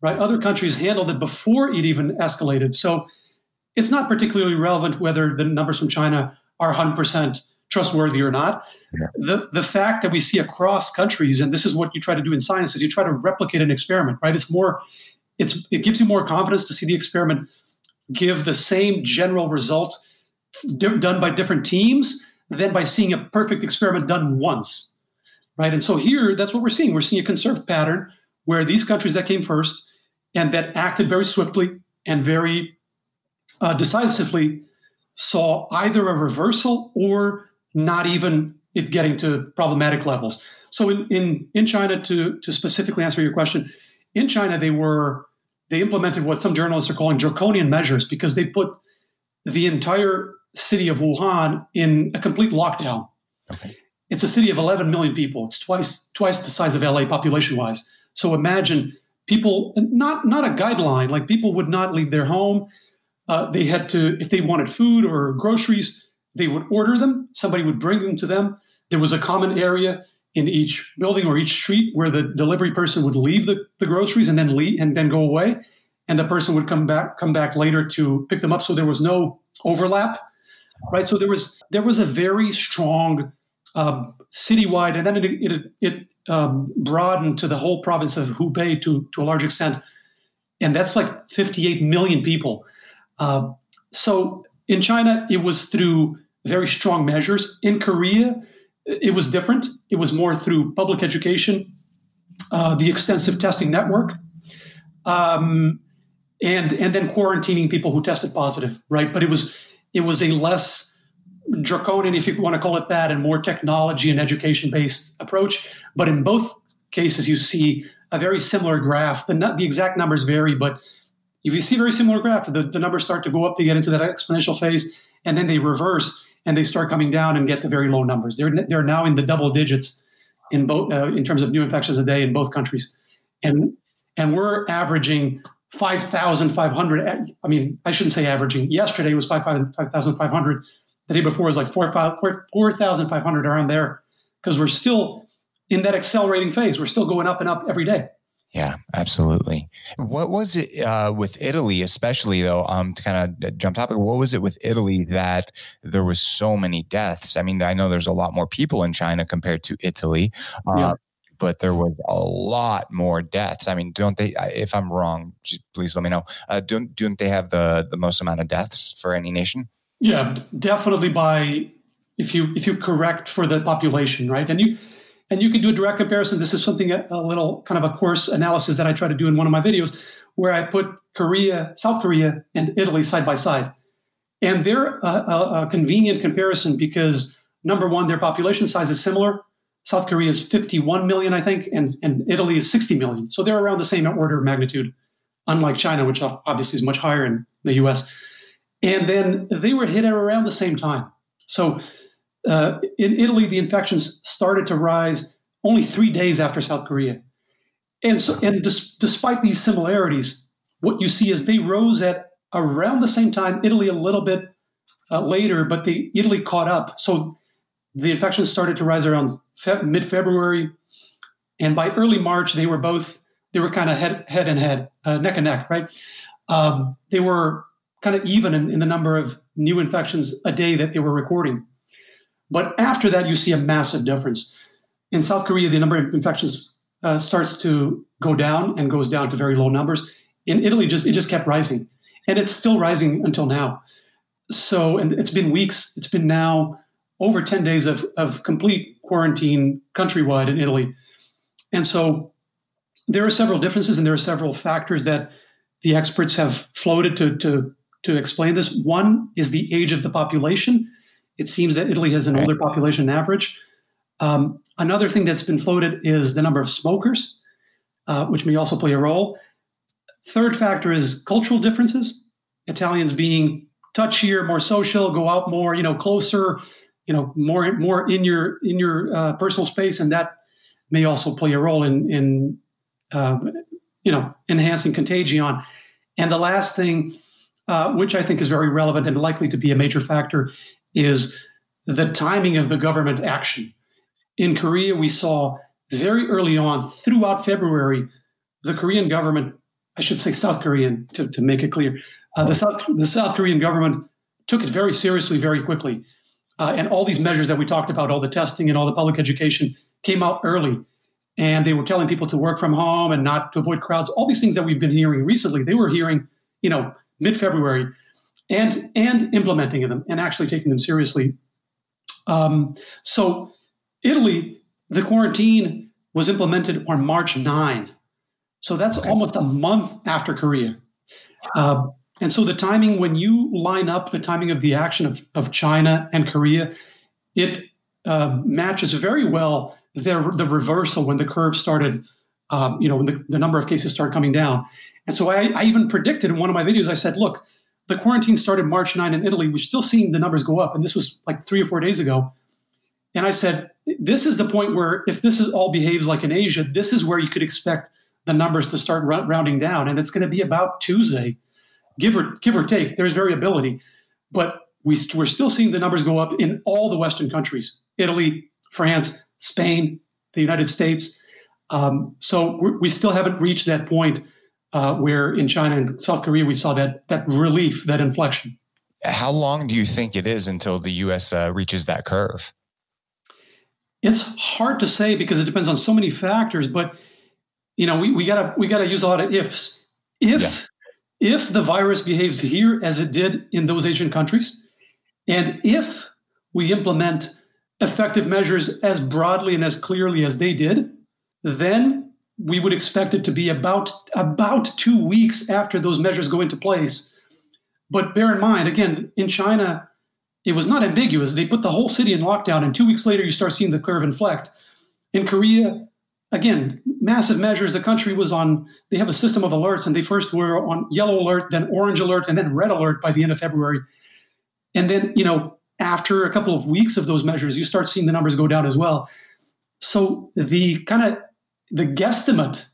right? Other countries handled it before it even escalated. So it's not particularly relevant whether the numbers from China are 100% trustworthy or not. Yeah. The, the fact that we see across countries, and this is what you try to do in science, is you try to replicate an experiment, right? It's more, it's it gives you more confidence to see the experiment give the same general result d- done by different teams than by seeing a perfect experiment done once, right? And so here, that's what we're seeing. We're seeing a conserved pattern where these countries that came first and that acted very swiftly and very uh, decisively saw either a reversal or not even it getting to problematic levels. So in, in, in China, to, to specifically answer your question, in China they were they implemented what some journalists are calling draconian measures because they put the entire city of Wuhan in a complete lockdown. Okay. It's a city of 11 million people. It's twice twice the size of LA population wise. So imagine people not not a guideline like people would not leave their home. Uh, they had to if they wanted food or groceries they would order them. Somebody would bring them to them. There was a common area in each building or each street where the delivery person would leave the, the groceries and then leave and then go away. And the person would come back come back later to pick them up. So there was no overlap right? So there was there was a very strong um, citywide and then it, it, it um, broadened to the whole province of Hubei to, to a large extent. And that's like 58 million people. Uh, so in China, it was through very strong measures. In Korea, it was different. It was more through public education, uh, the extensive testing network, um, and and then quarantining people who tested positive. Right, but it was it was a less draconian, if you want to call it that, and more technology and education based approach. But in both cases, you see a very similar graph. The, the exact numbers vary, but if you see a very similar graph, the, the numbers start to go up, they get into that exponential phase, and then they reverse and they start coming down and get to very low numbers. They're, they're now in the double digits in both uh, in terms of new infections a day in both countries, and and we're averaging 5,500. I mean, I shouldn't say averaging. Yesterday was 5,500. The day before was like 4,500 4, around there because we're still in that accelerating phase. We're still going up and up every day. Yeah, absolutely. What was it uh, with Italy, especially though? Um, to kind of jump topic, what was it with Italy that there was so many deaths? I mean, I know there's a lot more people in China compared to Italy, uh, yeah. but there was a lot more deaths. I mean, don't they? If I'm wrong, please let me know. Uh, don't don't they have the the most amount of deaths for any nation? Yeah, definitely. By if you if you correct for the population, right, and you and you can do a direct comparison. This is something a, a, little kind of a coarse analysis that I try to do in one of my videos, where I put Korea, South Korea, and Italy side by side, and they're a, a, a convenient comparison because number one, their population size is similar. South Korea is 51 million, I think, and, and Italy is 60 million. So they're around the same order of magnitude, unlike China, which obviously is much higher in the US. And then they were hit around the same time. So uh, in Italy, the infections started to rise only three days after South Korea. And so, and despite these similarities, what you see is they rose at around the same time. Italy a little bit uh, later, but the Italy caught up. So the infections started to rise around fe- mid-February, and by early March, they were both they were kind of head head and head, uh, neck and neck, right? Um, they were kind of even in, in the number of new infections a day that they were recording. But after that, you see a massive difference. In South Korea, the number of infections uh, starts to go down and goes down to very low numbers. In Italy, just it just kept rising, and it's still rising until now. So, and it's been weeks. It's been now over 10 days of, of complete quarantine countrywide in Italy. And so there are several differences and there are several factors that the experts have floated to, to, to explain this. One is the age of the population. It seems that Italy has an older population average. Um, another thing that's been floated is the number of smokers, uh, which may also play a role. Third factor is cultural differences. Italians being touchier, more social, go out more, you know, closer, you know, more more in your in your uh, personal space, and that may also play a role in in uh, you know enhancing contagion. And the last thing, uh, which I think is very relevant and likely to be a major factor, is the timing of the government action. In Korea, we saw very early on, throughout February, the Korean government, I should say South Korean to, to make it clear, uh, the, South, the South Korean government took it very seriously very quickly. Uh, and all these measures that we talked about, all the testing and all the public education, came out early. And they were telling people to work from home and not to avoid crowds. All these things that we've been hearing recently, they were hearing, you know, mid February and and implementing them and actually taking them seriously. Um, so Italy, the quarantine was implemented on March 9. So that's okay. almost a month after Korea. Uh, and so the timing, when you line up the timing of the action of, of China and Korea, it uh, matches very well the, the reversal when the curve started, um, you know, when the, the number of cases started coming down. And so I, I even predicted in one of my videos, I said, look, the quarantine started March 9 in Italy. We're still seeing the numbers go up. And this was like three or four days ago. And I said, this is the point where if this is all behaves like in Asia, this is where you could expect the numbers to start rounding down. And it's going to be about Tuesday, give or, give or take. There's variability. But we, we're still seeing the numbers go up in all the Western countries Italy, France, Spain, the United States. Um, so we still haven't reached that point uh, where in China and South Korea we saw that that relief, that inflection. How long do you think it is until the U.S. Uh, reaches that curve? It's hard to say because it depends on so many factors. But you know, we, we gotta we gotta use a lot of ifs. If yes. if the virus behaves here as it did in those Asian countries, and if we implement effective measures as broadly and as clearly as they did, then we would expect it to be about about two weeks after those measures go into place. But bear in mind, again, in China, it was not ambiguous. They put the whole city in lockdown, and two weeks later, you start seeing the curve inflect. In Korea, again, massive measures. The country was on. They have a system of alerts, and they first were on yellow alert, then orange alert, and then red alert by the end of February. And then, you know, after a couple of weeks of those measures, you start seeing the numbers go down as well. So the kind of the guesstimate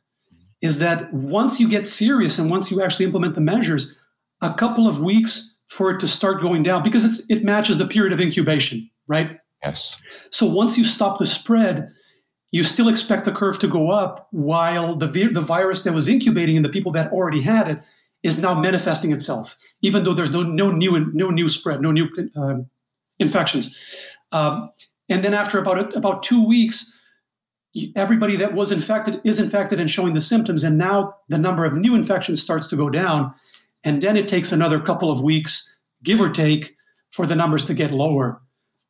is that once you get serious and once you actually implement the measures, a couple of weeks for it to start going down because it's, it matches the period of incubation, right? Yes. So once you stop the spread, you still expect the curve to go up while the, the virus that was incubating in the people that already had it is now manifesting itself, even though there's no, no new no new spread, no new uh, infections. Um, and then after about about two weeks, everybody that was infected is infected and showing the symptoms, and now the number of new infections starts to go down, and then it takes another couple of weeks, give or take, for the numbers to get lower.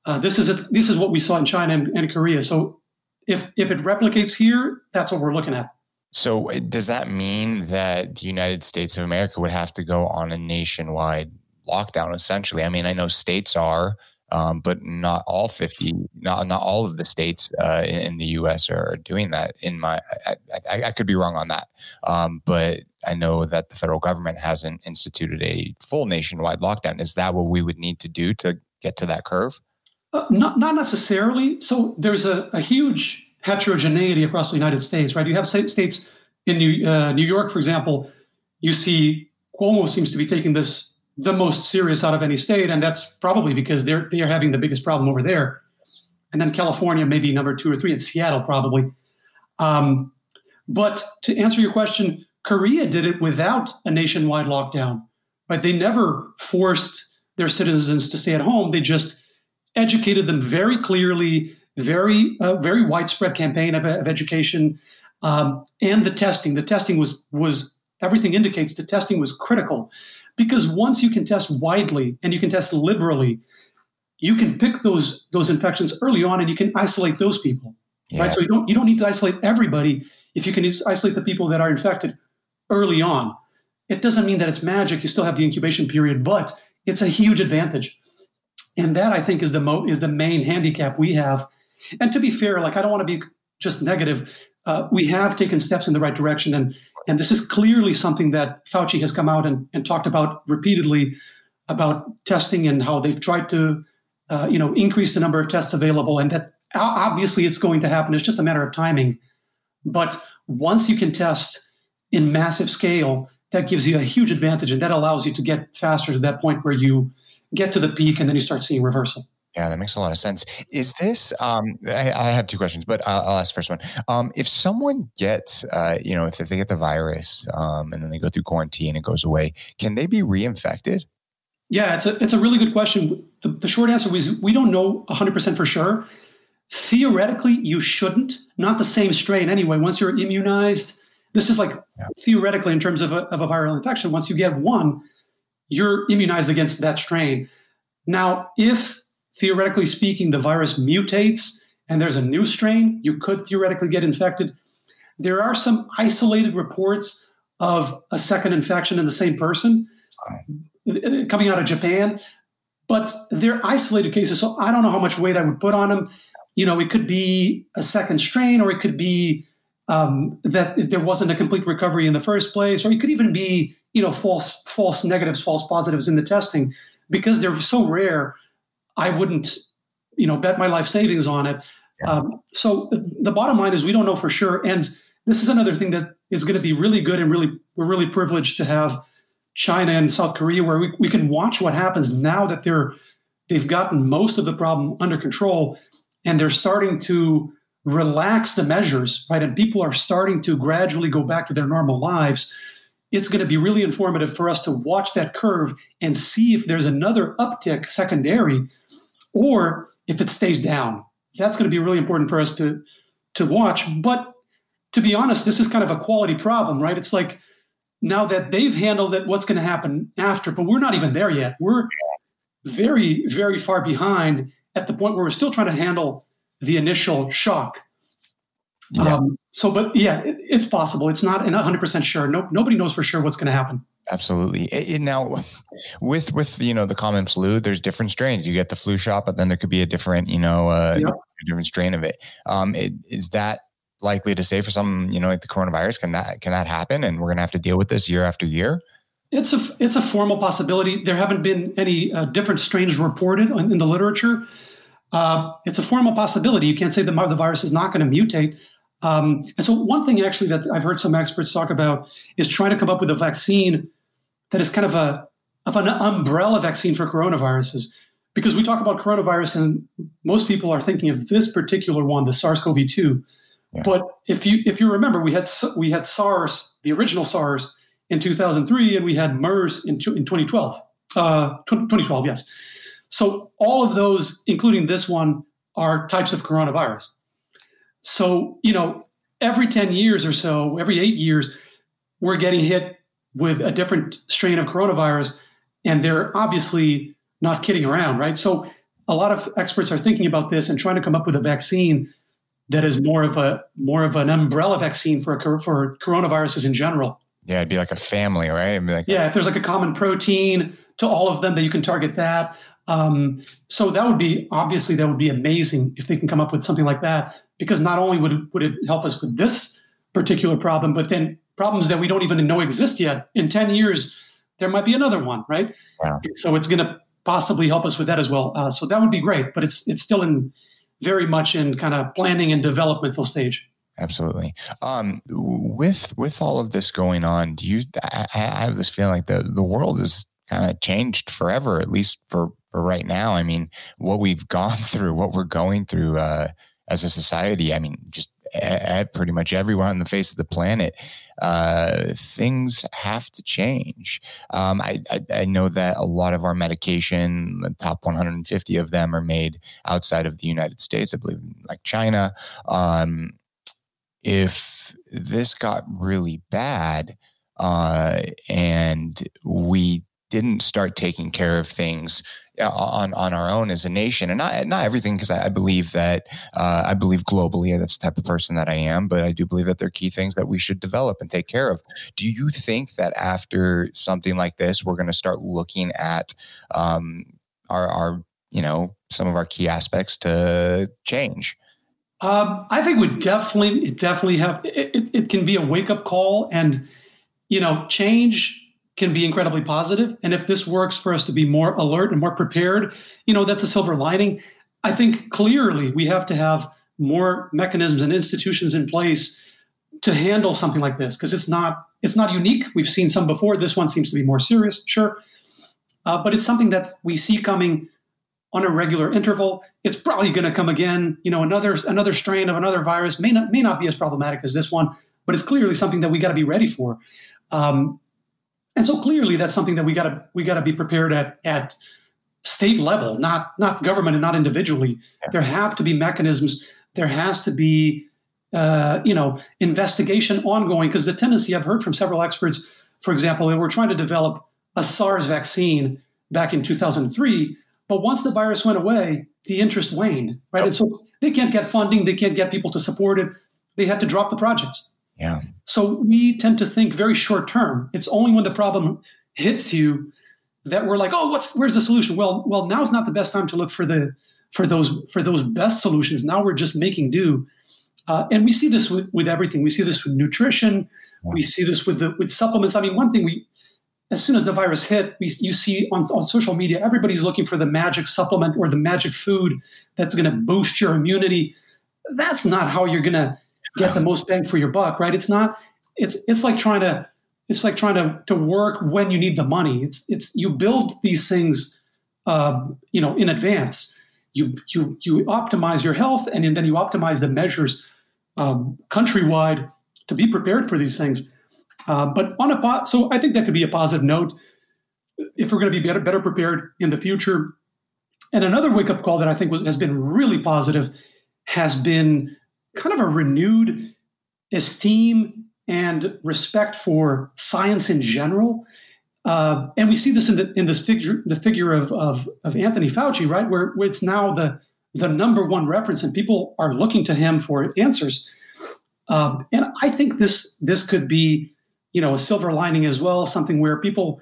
Uh, this is a, this is what we saw in China and, and Korea. So if if it replicates here, that's what we're looking at. So does that mean that the United States of America would have to go on a nationwide lockdown? Essentially, I mean, I know states are, um, but not all fifty, not not all of the states uh, in, in, the U.S. are doing that. In my, I, I, I could be wrong on that, um, but I know that the federal government hasn't instituted a full nationwide lockdown. Is that what we would need to do to get to that curve? Uh, not not necessarily. So there's a, a, huge heterogeneity across the United States, right? You have states in New, uh, New York, for example. You see Cuomo seems to be taking this the most serious out of any state, and that's probably because they're they are having the biggest problem over there. And then California, maybe number two or three, and Seattle probably. Um, but to answer your question, Korea did it without a nationwide lockdown. Right? They never forced their citizens to stay at home. They just educated them very clearly, very uh, very widespread campaign of, of education, um, and the testing. The testing was was everything indicates the testing was critical because once you can test widely and you can test liberally, you can pick those those infections early on and you can isolate those people. Yeah. Right. So you don't you don't need to isolate everybody if you can isolate the people that are infected early on. It doesn't mean that it's magic. You still have the incubation period, but it's a huge advantage and that I think is the mo- is the main handicap we have. And to be fair, like I don't want to be just negative. Uh, we have taken steps in the right direction, and and this is clearly something that Fauci has come out and, and talked about repeatedly about testing and how they've tried to uh, you know increase the number of tests available, and that obviously it's going to happen. It's just a matter of timing. But once you can test in massive scale, that gives you a huge advantage, and that allows you to get faster to that point where you get to the peak, and then you start seeing reversal. Yeah, that makes a lot of sense. Is this? Um, I, I, have two questions, but I'll, I'll ask the first one. Um, if someone gets, uh, you know, if, they get the virus um, and then they go through quarantine and it goes away, can they be reinfected? Yeah, it's a it's a really good question. The, the short answer is we don't know 100 percent for sure. Theoretically, you shouldn't. Not the same strain anyway. Once you're immunized, this is like yeah. theoretically in terms of a, of a viral infection. Once you get one, you're immunized against that strain. Now, if theoretically speaking, the virus mutates and there's a new strain, you could theoretically get infected. There are some isolated reports of a second infection in the same person coming out of Japan, but they're isolated cases. So I don't know how much weight I would put on them. You know, it could be a second strain, or it could be um, that there wasn't a complete recovery in the first place, or it could even be you know false false negatives, false positives in the testing because they're so rare. I wouldn't you know bet my life savings on it. Yeah. Um, so the bottom line is we don't know for sure, and this is another thing that is going to be really good and really we're really privileged to have China and South Korea where we, we can watch what happens now that they're they've gotten most of the problem under control and they're starting to relax the measures, right? And people are starting to gradually go back to their normal lives. It's going to be really informative for us to watch that curve and see if there's another uptick secondary or if it stays down. That's going to be really important for us to to watch. But to be honest, this is kind of a quality problem, right? It's like now that they've handled it, what's going to happen after? But we're not even there yet. We're very, very far behind at the point where we're still trying to handle the initial shock. Yeah. Um, so, but yeah, it, it's possible. It's not 100% sure. No, nobody knows for sure what's going to happen. Absolutely. It, now, with with you know the common flu, there's different strains. You get the flu shot, but then there could be a different you know uh, yep. different strain of it. Um, it, is that likely to say for some you know like the coronavirus? Can that can that happen? And we're going to have to deal with this year after year. It's a it's a formal possibility. There haven't been any uh, different strains reported in the literature. Uh, it's a formal possibility. You can't say the, the virus is not going to mutate. Um, and so, one thing actually that I've heard some experts talk about is trying to come up with a vaccine that is kind of a of an umbrella vaccine for coronaviruses. Because we talk about coronavirus, and most people are thinking of this particular one, the SARS-CoV-2. Yeah. But if you if you remember, we had we had SARS, the original SARS, in 2003, and we had MERS in, in 2012. Uh, 2012, yes. So all of those, including this one, are types of coronavirus. So you know, every 10 years or so, every eight years, we're getting hit with a different strain of coronavirus, and they're obviously not kidding around, right? So a lot of experts are thinking about this and trying to come up with a vaccine that is more of a more of an umbrella vaccine for for coronaviruses in general. Yeah, it'd be like a family, right? Like yeah, if there's like a common protein to all of them, that you can target that. Um, so that would be obviously that would be amazing if they can come up with something like that, because not only would would it help us with this particular problem, but then problems that we don't even know exist yet. In ten years, there might be another one, right? Wow. So it's going to possibly help us with that as well. Uh, so that would be great, but it's it's still in very much in kind of planning and developmental stage. Absolutely. Um, with with all of this going on, do you? I, I have this feeling like the the world is kind of changed forever, at least for for right now. I mean, what we've gone through, what we're going through uh, as a society. I mean, just at pretty much everyone on the face of the planet, uh, things have to change. Um, I, I, I, know that a lot of our medication, the top 150 of them, are made outside of the United States. I believe, like China. Um, if this got really bad uh, and we didn't start taking care of things on on our own as a nation, and not not everything, because I, I, believe that uh, I believe globally. That's the type of person that I am, but I do believe that there are key things that we should develop and take care of. Do you think that after something like this, we're going to start looking at um, our our you know some of our key aspects to change? Um, I think we definitely definitely have it, it, it can be a wake up call, and you know change can be incredibly positive. And if this works for us to be more alert and more prepared, you know, that's a silver lining. I think clearly we have to have more mechanisms and institutions in place to handle something like this because it's not it's not unique. We've seen some before. This one seems to be more serious, sure, uh, but it's something that we see coming on a regular interval. It's probably going to come again. You know, another another strain of another virus may not may not be as problematic as this one, but it's clearly something that we got to be ready for. Um, and so clearly that's something that we got to we got to be prepared at at state level, not not government and not individually. Yeah. There have to be mechanisms. There has to be uh, you know investigation ongoing because the tendency I've heard from several experts, for example, we were trying to develop a SARS vaccine back in 2003, but once the virus went away, the interest waned, right? Yep. And so they can't get funding, they can't get people to support it. They had to drop the projects. Yeah. So we tend to think very short term. It's only when the problem hits you that we're like, oh, what's where's the solution? Well, well, now's not the best time to look for the for those for those best solutions. Now we're just making do, uh, and we see this with, with everything. We see this with nutrition. We see this with the with supplements. I mean, one thing we as soon as the virus hit, we, you see on, on social media, everybody's looking for the magic supplement or the magic food that's going to boost your immunity. That's not how you're going to get the most bang for your buck, right? It's not. It's it's like trying to it's like trying to to work when you need the money. It's it's you build these things, uh, you know, in advance. You you you optimize your health, and then you optimize the measures um, countrywide to be prepared for these things. Uh, but on a pot, so I think that could be a positive note if we're going to be better better prepared in the future. And another wake up call that I think was, has been really positive has been kind of a renewed esteem and respect for science in general. Uh, and we see this in, the, in this figure, the figure of, of, of Anthony Fauci, right, where, where, it's now the, the number one reference, and people are looking to him for answers. Um, and I think this this could be, you know, a silver lining as well, something where people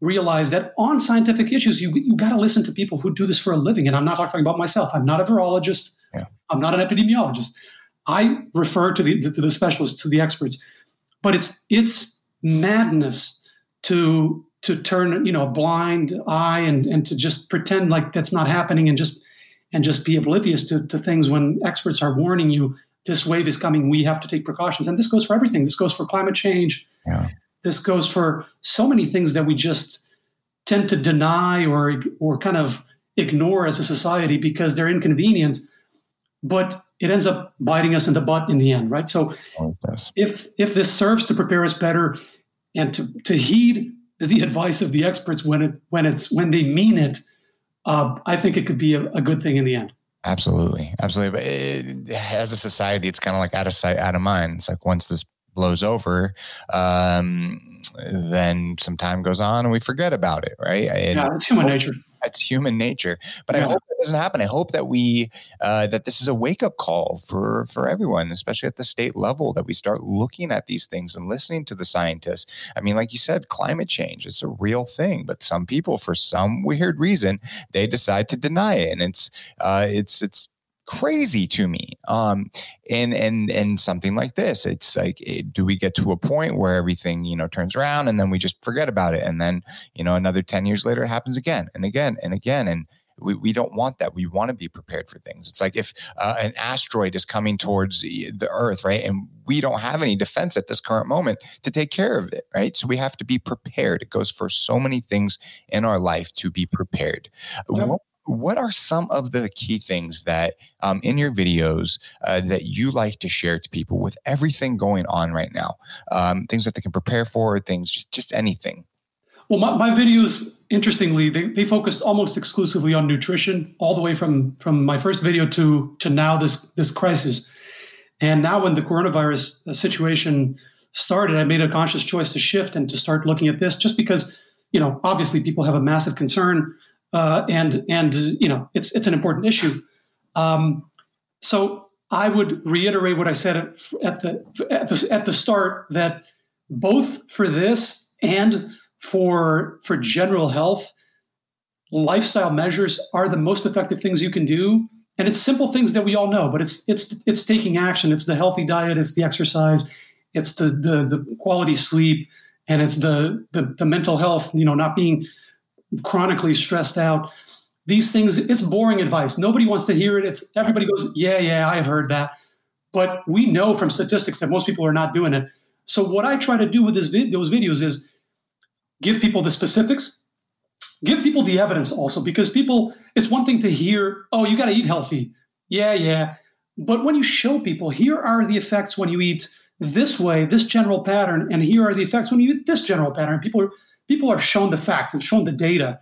realize that on scientific issues, you you got to listen to people who do this for a living. And I'm not talking about myself. I'm not a virologist. Yeah. I'm not an epidemiologist. I refer to the to the specialists, to the experts, but it's it's madness to to turn you know a blind eye and and to just pretend like that's not happening and just and just be oblivious to, to things when experts are warning you this wave is coming we have to take precautions. And this goes for everything. This goes for climate change. Yeah. this goes for so many things that we just tend to deny or or kind of ignore as a society because they're inconvenient. But it ends up biting us in the butt in the end, right? So oh, if if this serves to prepare us better and to to heed the advice of the experts when it when it's when they mean it, uh, I think it could be a, a, good thing in the end. Absolutely, absolutely. But it, as a society, it's kind of like out of sight, out of mind. It's like once this blows over, um, then some time goes on and we forget about it, right? Yeah, it's human nature. It's human nature. But yeah. I hope that doesn't happen. I hope that we uh, that this is a wake up call for for everyone, especially at the state level, that we start looking at these things and listening to the scientists. I mean, like you said, climate change is a real thing, but some people, for some weird reason, they decide to deny it, and it's uh, it's it's crazy to me. Um, and and and something like this, it's like, it, eh, do we get to a point where everything you know turns around and then we just forget about it, and then you know another ten years later it happens again and again and again and we, we don't want that. We want to be prepared for things. It's like if uh, an asteroid is coming towards the Earth, right? And we don't have any defense at this current moment to take care of it, right? So we have to be prepared. It goes for so many things in our life to be prepared. Yep. What are some of the key things that um, in your videos uh, that you like to share to people with everything going on right now? Um, things that they can prepare for things just just anything. Well my, my videos interestingly they, they focused almost exclusively on nutrition all the way from from my first video to to now this this crisis. And now when the coronavirus uh, situation started i made a conscious choice to shift and to start looking at this just because you know obviously people have a massive concern uh, and and you know it's it's an important issue. Um, so I would reiterate what I said at, at, the, at the at the start that both for this and for for general health, lifestyle measures are the most effective things you can do. And it's simple things that we all know, but it's it's it's taking action. It's the healthy diet. It's the exercise. It's the the, the quality sleep, and it's the, the the mental health. You know, not being chronically stressed out. These things, it's boring advice. Nobody wants to hear it. It's everybody goes, yeah, yeah, I've heard that. But we know from statistics that most people are not doing it. So what I try to do with this vid- those videos is give people the specifics, give people the evidence also, because people, it's one thing to hear, oh, you got to eat healthy. Yeah, yeah. But when you show people, here are the effects when you eat this way, this general pattern, and here are the effects when you eat this general pattern. People are people are shown the facts and shown the data.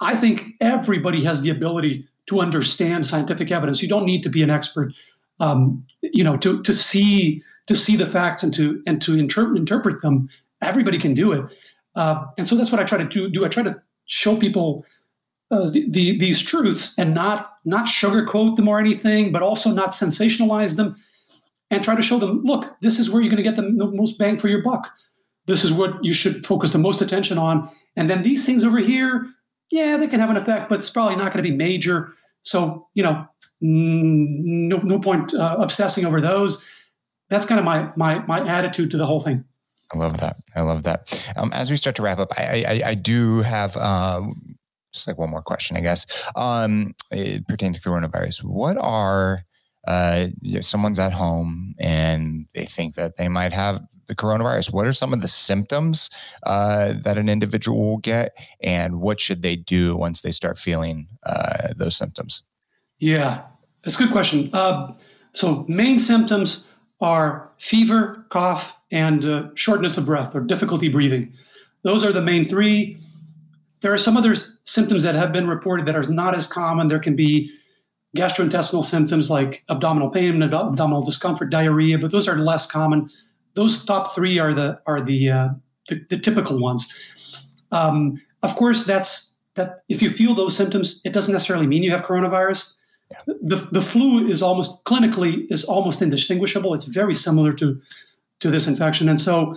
I think everybody has the ability to understand scientific evidence. You don't need to be an expert, um, you know, to to see to see the facts and to and to interpret interpret them. Everybody can do it, uh, and so that's what I try to do. Do I try to show people uh, the, the, these truths and not not sugarcoat them or anything, but also not sensationalize them, and try to show them, look, this is where you're going to get the most bang for your buck. This is what you should focus the most attention on. And then these things over here, yeah, they can have an effect, but it's probably not going to be major. So, you know, no, no point uh, obsessing over those. That's kind of my, my, my attitude to the whole thing. I love that. I love that. Um, as we start to wrap up, I, I, I do have uh, just like one more question, I guess, um, pertaining to coronavirus. What are uh, someone's at home and they think that they might have the coronavirus? What are some of the symptoms uh, that an individual will get, and what should they do once they start feeling uh, those symptoms? Yeah, that's a good question. Uh, so, main symptoms are fever, cough, and uh, shortness of breath or difficulty breathing. Those are the main three. There are some other symptoms that have been reported that are not as common. There can be gastrointestinal symptoms like abdominal pain, abdominal discomfort, diarrhea, but those are less common those top three are the are the uh, the, the, typical ones. Um, of course, that's that. If you feel those symptoms, it doesn't necessarily mean you have coronavirus. Yeah. The the flu is almost clinically is almost indistinguishable. It's very similar to to this infection, and so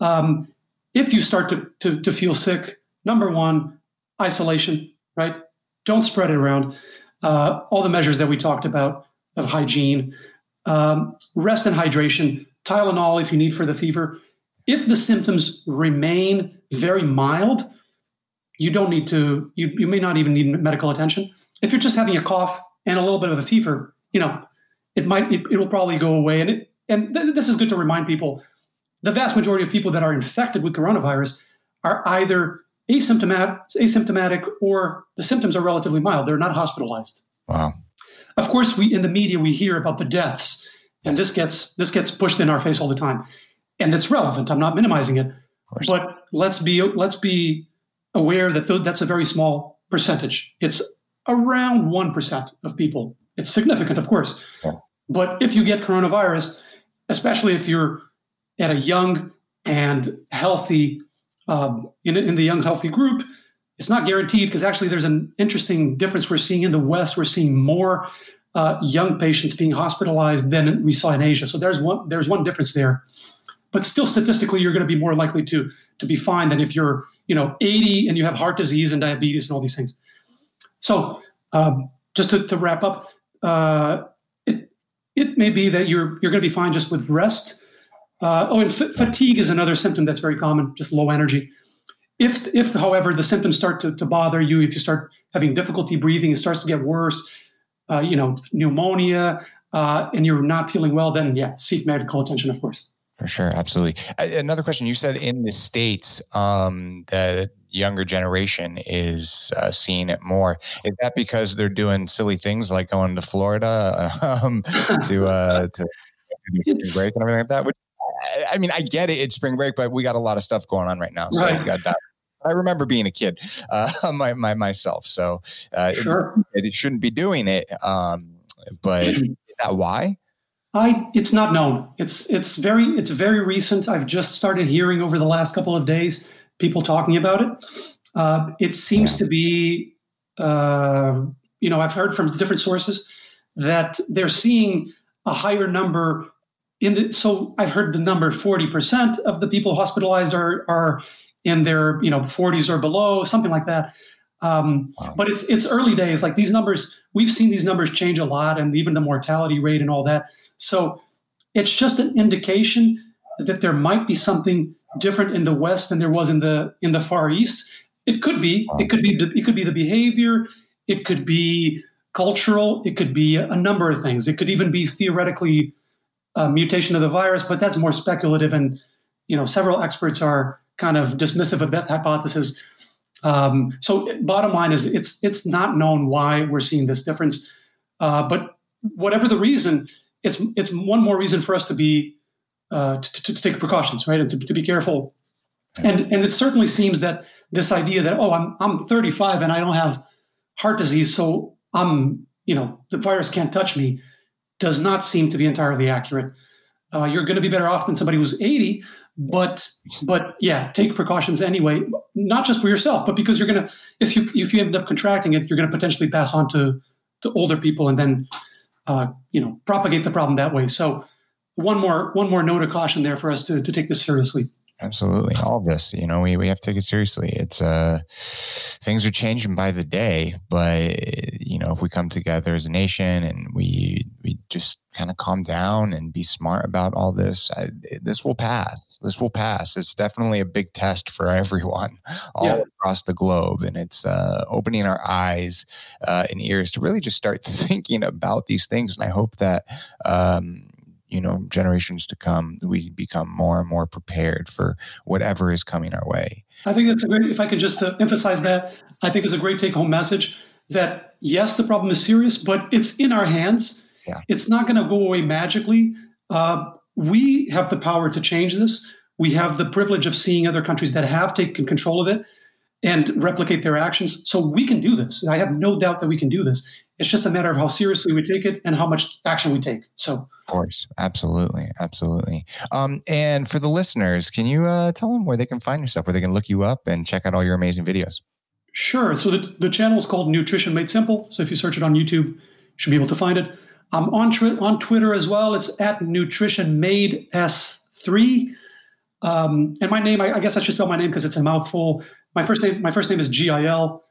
um, if you start to, to to feel sick, number one, isolation. Right, don't spread it around. Uh, all the measures that we talked about of hygiene, um, rest and hydration Tylenol if you need for the fever. If the symptoms remain very mild, you don't need to, you, you may not even need medical attention. If you're just having a cough and a little bit of a fever, you know, it might, it, will probably go away. And it, and th- this is good to remind people the vast majority of people that are infected with coronavirus are either asymptomatic, asymptomatic or the symptoms are relatively mild. They're not hospitalized. Wow. of course, we in the media we hear about the deaths, and this gets this gets pushed in our face all the time, and it's relevant. I'm not minimizing it, but let's be let's be aware that th- that's a very small percentage. It's around one percent of people. It's significant, of course, yeah. but if you get coronavirus, especially if you're at a young and healthy um, in, in the young healthy group, it's not guaranteed because actually there's an interesting difference we're seeing in the West. We're seeing more uh, young patients being hospitalized than we saw in Asia. So there's one there's one difference there. But still, statistically, you're going to be more likely to to be fine than if you're you know 80 and you have heart disease and diabetes and all these things. So um, just to, to, wrap up, uh, it it may be that you're you're going to be fine just with rest. Uh, oh, and f- fatigue is another symptom that's very common, just low energy. If, if however, the symptoms start to, to bother you, if you start having difficulty breathing, it starts to get worse, uh, you know, pneumonia, uh, and you're not feeling well, then yeah, seek medical attention, of course. For sure, absolutely. Another question: You said in the states, um, the younger generation is uh, seeing it more. Is that because they're doing silly things like going to Florida um, to uh, to spring break and everything like that? Which, I mean, I get it; it's spring break, but we got a lot of stuff going on right now. So right. got that. I remember being a kid, uh, my, my myself. So uh, sure. it, it, shouldn't be doing it. Um, but is that why? I it's not known. It's it's very it's very recent. I've just started hearing over the last couple of days people talking about it. Uh, it seems to be, uh, you know, I've heard from different sources that they're seeing a higher number in the. So I've heard the number forty percent of the people hospitalized are are in their you know 40s or below, something like that. Um, wow. But it's it's early days. Like these numbers, we've seen these numbers change a lot, and even the mortality rate and all that. So it's just an indication that there might be something different in the West than there was in the in the Far East. It could be. It could be. The, it could be the behavior. It could be cultural. It could be a number of things. It could even be theoretically a mutation of the virus, but that's more speculative. And you know, several experts are kind of dismissive of that hypothesis. Um, so, bottom line is, it's it's not known why we're seeing this difference. Uh, but whatever the reason, it's it's one more reason for us to be uh, to, to, take precautions, right, and to, to be careful. And and it certainly seems that this idea that oh I'm I'm 35 and I don't have heart disease, so I'm you know the virus can't touch me, does not seem to be entirely accurate. Uh, you're going to be better off than somebody who's 80, but but yeah, take precautions anyway, not just for yourself, but because you're going to if you if you end up contracting it, you're going to potentially pass on to to older people and then uh, you know propagate the problem that way. So one more one more note of caution there for us to, to take this seriously. Absolutely. All of this you know we, we have to take it seriously. It's uh things are changing by the day but you know if we come together as a nation and we we just kind of calm down and be smart about all this I, this will pass this will pass it's definitely a big test for everyone all yeah. across the globe and it's uh opening our eyes uh, and ears to really just start thinking about these things and i hope that um you know generations to come we become more and more prepared for whatever is coming our way i think that's a great if i could just uh, emphasize that i think it's a great take home message that yes the problem is serious but it's in our hands yeah. it's not going to go away magically uh, we have the power to change this we have the privilege of seeing other countries that have taken control of it and replicate their actions so we can do this i have no doubt that we can do this it's just a matter of how seriously we take it and how much action we take. So, of course, absolutely, absolutely. Um, and for the listeners, can you uh, tell them where they can find yourself, where they can look you up and check out all your amazing videos? Sure. So the, the channel is called Nutrition Made Simple. So if you search it on YouTube, you should be able to find it. I'm on on Twitter as well. It's at Nutrition Made S3. Um, and my name, I, I guess I should spell my name because it's a mouthful. My first name, my first name is G I L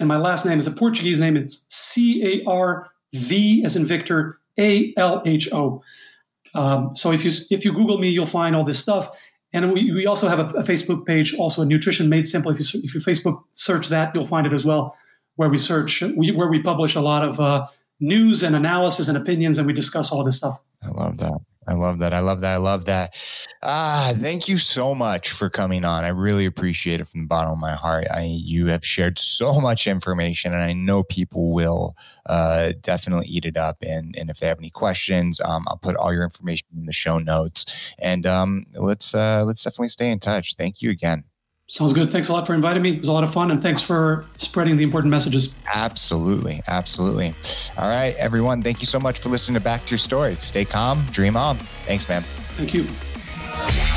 and my last name is a Portuguese name. It's C A R V as in Victor A L H O. Um, so if you if you Google me, you'll find all this stuff. And we, we also have a, a, Facebook page, also a Nutrition Made Simple. If you if you Facebook search that, you'll find it as well, where we search we, where we publish a lot of uh, news and analysis and opinions, and we discuss all this stuff. I love that. I love that. I love that. I love that. Ah, thank you so much for coming on. I really appreciate it from the bottom of my heart. I you have shared so much information, and I know people will uh, definitely eat it up. And and if they have any questions, um, I'll put all your information in the show notes. And um, let's uh, let's definitely stay in touch. Thank you again. Sounds good. Thanks a lot for inviting me. It was a lot of fun, and thanks for spreading the important messages. Absolutely. Absolutely. All right, everyone. Thank you so much for listening to Back to Your Story. Stay calm, dream on. Thanks, man. Thank you.